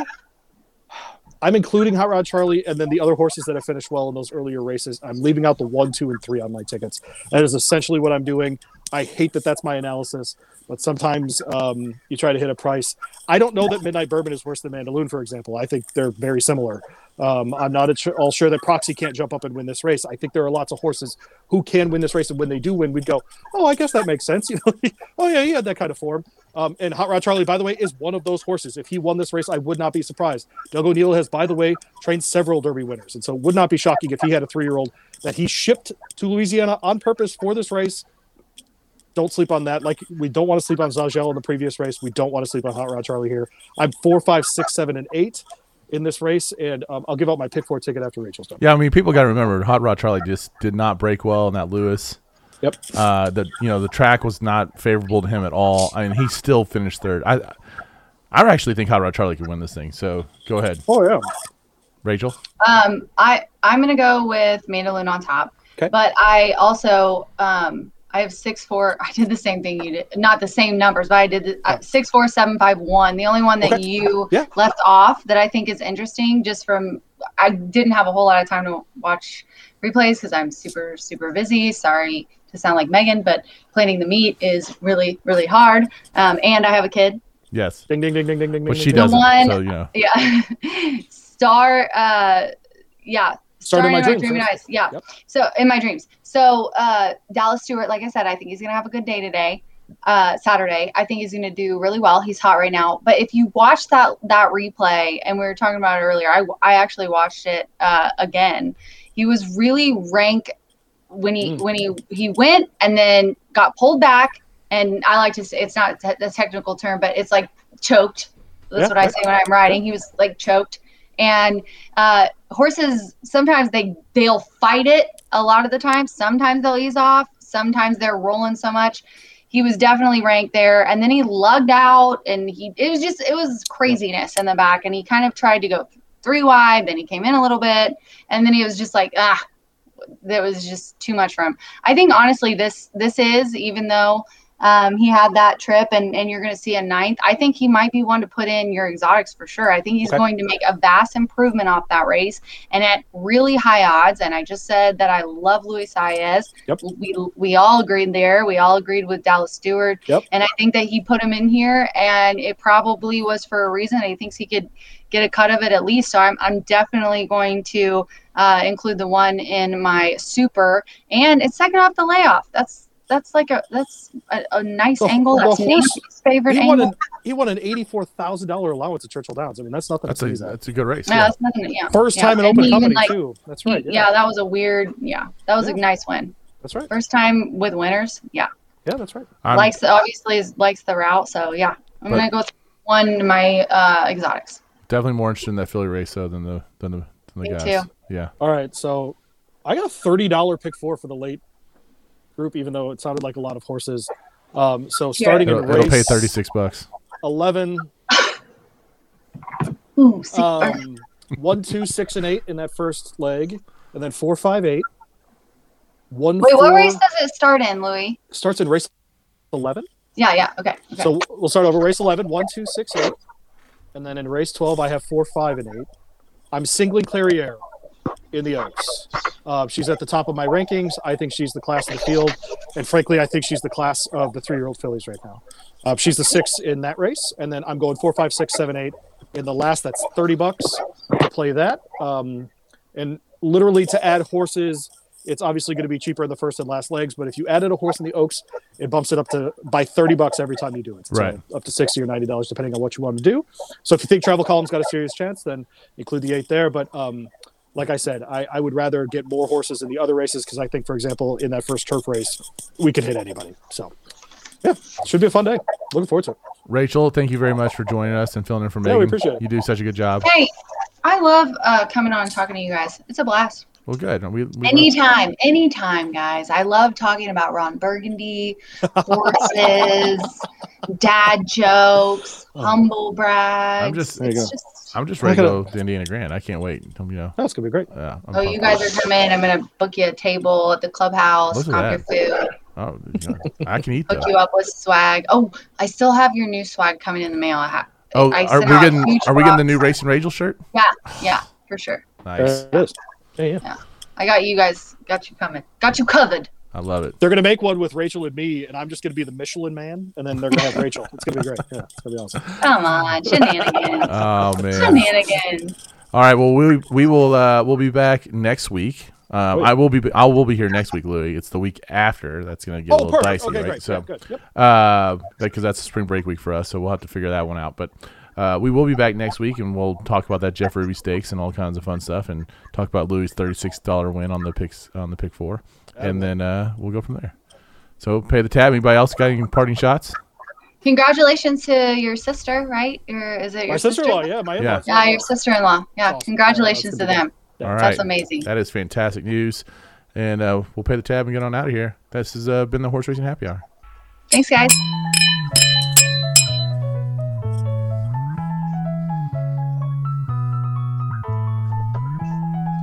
I'm including Hot Rod Charlie and then the other horses that have finished well in those earlier races. I'm leaving out the one, two, and three on my tickets. That is essentially what I'm doing. I hate that that's my analysis, but sometimes um, you try to hit a price. I don't know that Midnight Bourbon is worse than Mandaloon, for example. I think they're very similar. Um, I'm not at all sure that Proxy can't jump up and win this race. I think there are lots of horses who can win this race, and when they do win, we'd go, "Oh, I guess that makes sense." You know, oh yeah, he had that kind of form. Um, and Hot Rod Charlie, by the way, is one of those horses. If he won this race, I would not be surprised. Doug O'Neill has, by the way, trained several Derby winners, and so it would not be shocking if he had a three-year-old that he shipped to Louisiana on purpose for this race. Don't sleep on that. Like we don't want to sleep on Zaajel in the previous race. We don't want to sleep on Hot Rod Charlie here. I'm four, five, six, seven, and eight in this race, and um, I'll give out my pick four ticket after Rachel's done. Yeah, I mean, people got to remember, Hot Rod Charlie just did not break well in that Lewis. Yep. Uh, the you know the track was not favorable to him at all. I mean, he still finished third. I I actually think Hot Rod Charlie could win this thing. So go ahead, Oh yeah. Rachel. Um, I I'm gonna go with Mandaloon on top. Okay. But I also um I have six four. I did the same thing you did, not the same numbers, but I did the, uh, six four seven five one. The only one that Okay. you Yeah. left off that I think is interesting, just from I didn't have a whole lot of time to watch replays because I'm super super busy. Sorry to sound like Megan, but planning the meet is really really hard. Um, and I have a kid, Yes, Ding ding ding ding ding ding. but she doesn't. one- So you know, yeah star uh yeah Starting My Dreams, eyes yeah. Yep. so in my dreams. So uh dallas stewart like i said i think he's gonna have a good day today uh saturday. I think he's gonna do really well. He's hot right now. But if you watch that that replay and we were talking about it earlier i i actually watched it uh again. He was really rank when he Mm. when he he went and then got pulled back. And i like to say it's not te- technical term but it's like choked. That's Yeah, what i say when i'm riding. He was like choked and uh horses sometimes they they'll fight it a lot of the time. Sometimes they'll ease off. Sometimes they're rolling so much. He was definitely ranked there. And then he lugged out and he it was just it was craziness in the back. And he kind of tried to go three wide. Then he came in a little bit. And then he was just like ah that was just too much for him. I think honestly this this is even though um, he had that trip and, and you're going to see a ninth. I think he might be one to put in your exotics for sure. I think he's Okay. going to make a vast improvement off that race and at really high odds. And I just said that I love Luis Saez. Yep. We, we all agreed there. We all agreed with Dallas Stewart. Yep. And I think that he put him in here and it probably was for a reason. He thinks he could get a cut of it at least. So I'm, I'm definitely going to uh, include the one in my super and it's second off the layoff. That's, that's like a that's a, a nice The- angle. the That's horse- Nate's favorite He won angle. an he won an eighty four thousand dollar allowance at Churchill Downs. I mean that's nothing that's to a that's a good race. No, Yeah. that's nothing. Yeah. First yeah. time in And open he company like, too. That's right. yeah. that was a weird. Yeah, that was Yeah. a nice win. That's right. First time with winners. Yeah, Yeah, that's right. I'm- likes obviously likes the route. So yeah, I'm But- gonna go with one in my uh, exotics. definitely more interested in that filly race though than the than the than the Me guys. too. Yeah, All right, so I got a thirty dollar pick four for the late group, even though it sounded like a lot of horses. Um, so starting it'll, in it'll race pay thirty six bucks. eleven, Ooh, see, um, one, two, six, and eight in that first leg, and then four, five, eight. One, wait, what race does it start in, Louis? starts in race eleven. Yeah, yeah, okay. okay. So we'll start over race 11, 1, 2, 6, 8. And then in race 12, I have 4, 5, and 8. I'm singling Clairiere in the Oaks. Uh, she's at the top of my rankings. I think she's the class of the field. And frankly, I think she's the class of the three year old fillies right now. Uh, she's the six in that race. And then I'm going 4, 5, 6, 7, 8 in the last. That's 30 bucks to play that. Um, and literally to add horses. It's obviously going to be cheaper in the first and last legs, but if you added a horse in the Oaks, it bumps it up to by 30 bucks every time you do it. So Right. up to 60 or 90 dollars depending on what you want to do. So if you think travel column's got a serious chance, then include the eight there. But um, like I said, I, I would rather get more horses in the other races because I think, for example, in that first turf race, we could hit anybody. So yeah, should be a fun day. Looking forward to it. Rachel, thank you very much for joining us and filling in for me. Yeah, we appreciate it. You do such a good job. hey, I love uh, coming on and talking to you guys. It's a blast. Well, good. We, we Anytime, anytime, guys. I love talking about Ron Burgundy, horses, dad jokes, Oh. humble brags. I'm just- There you It's go. just- I'm just ready to I go to Indiana Grand. I can't wait. Um, you know, That's gonna be great. yeah. I'm oh, you pumped. guys are coming. I'm gonna book you a table at the clubhouse. Look at Comp your food. Oh, you know, I can eat Hook you up with swag. Oh, I still have your new swag coming in the mail. I ha- Oh, I are we sent out getting are we getting the new Race and Rachel shirt? Yeah, yeah, for sure. Nice. There it is. Yeah, yeah. I got you guys. Got you coming. Got you covered. I love it. They're gonna make one with Rachel and me, and I'm just gonna be the Michelin man, and then they're gonna have Rachel. It's gonna be great. Yeah, it's gonna be awesome. Come on, shenanigans. Oh man. shenanigans. All right. Well, we we will uh, we'll be back next week. Um, I will be I will be here next week, Louis. It's the week after. That's gonna get a Oh, little perfect. dicey, Okay, right? great. So, Yeah. Yep. uh, because that's a spring break week for us, so we'll have to figure that one out. But uh, we will be back next week, and we'll talk about that Jeff Ruby stakes and all kinds of fun stuff, and talk about Louis' thirty-six dollar win on the picks on the pick four, and then uh, we'll go from there. So, pay the tab. Anybody else got any parting shots? Congratulations to your sister, right? Or is it your My sister-in-law, yeah, my Yeah. Yeah, your sister-in-law. Yeah, Awesome. congratulations Yeah, to them. All right. That's amazing. That is fantastic news, and uh, we'll pay the tab and get on out of here. This has uh, been the horse racing happy hour. Thanks, guys.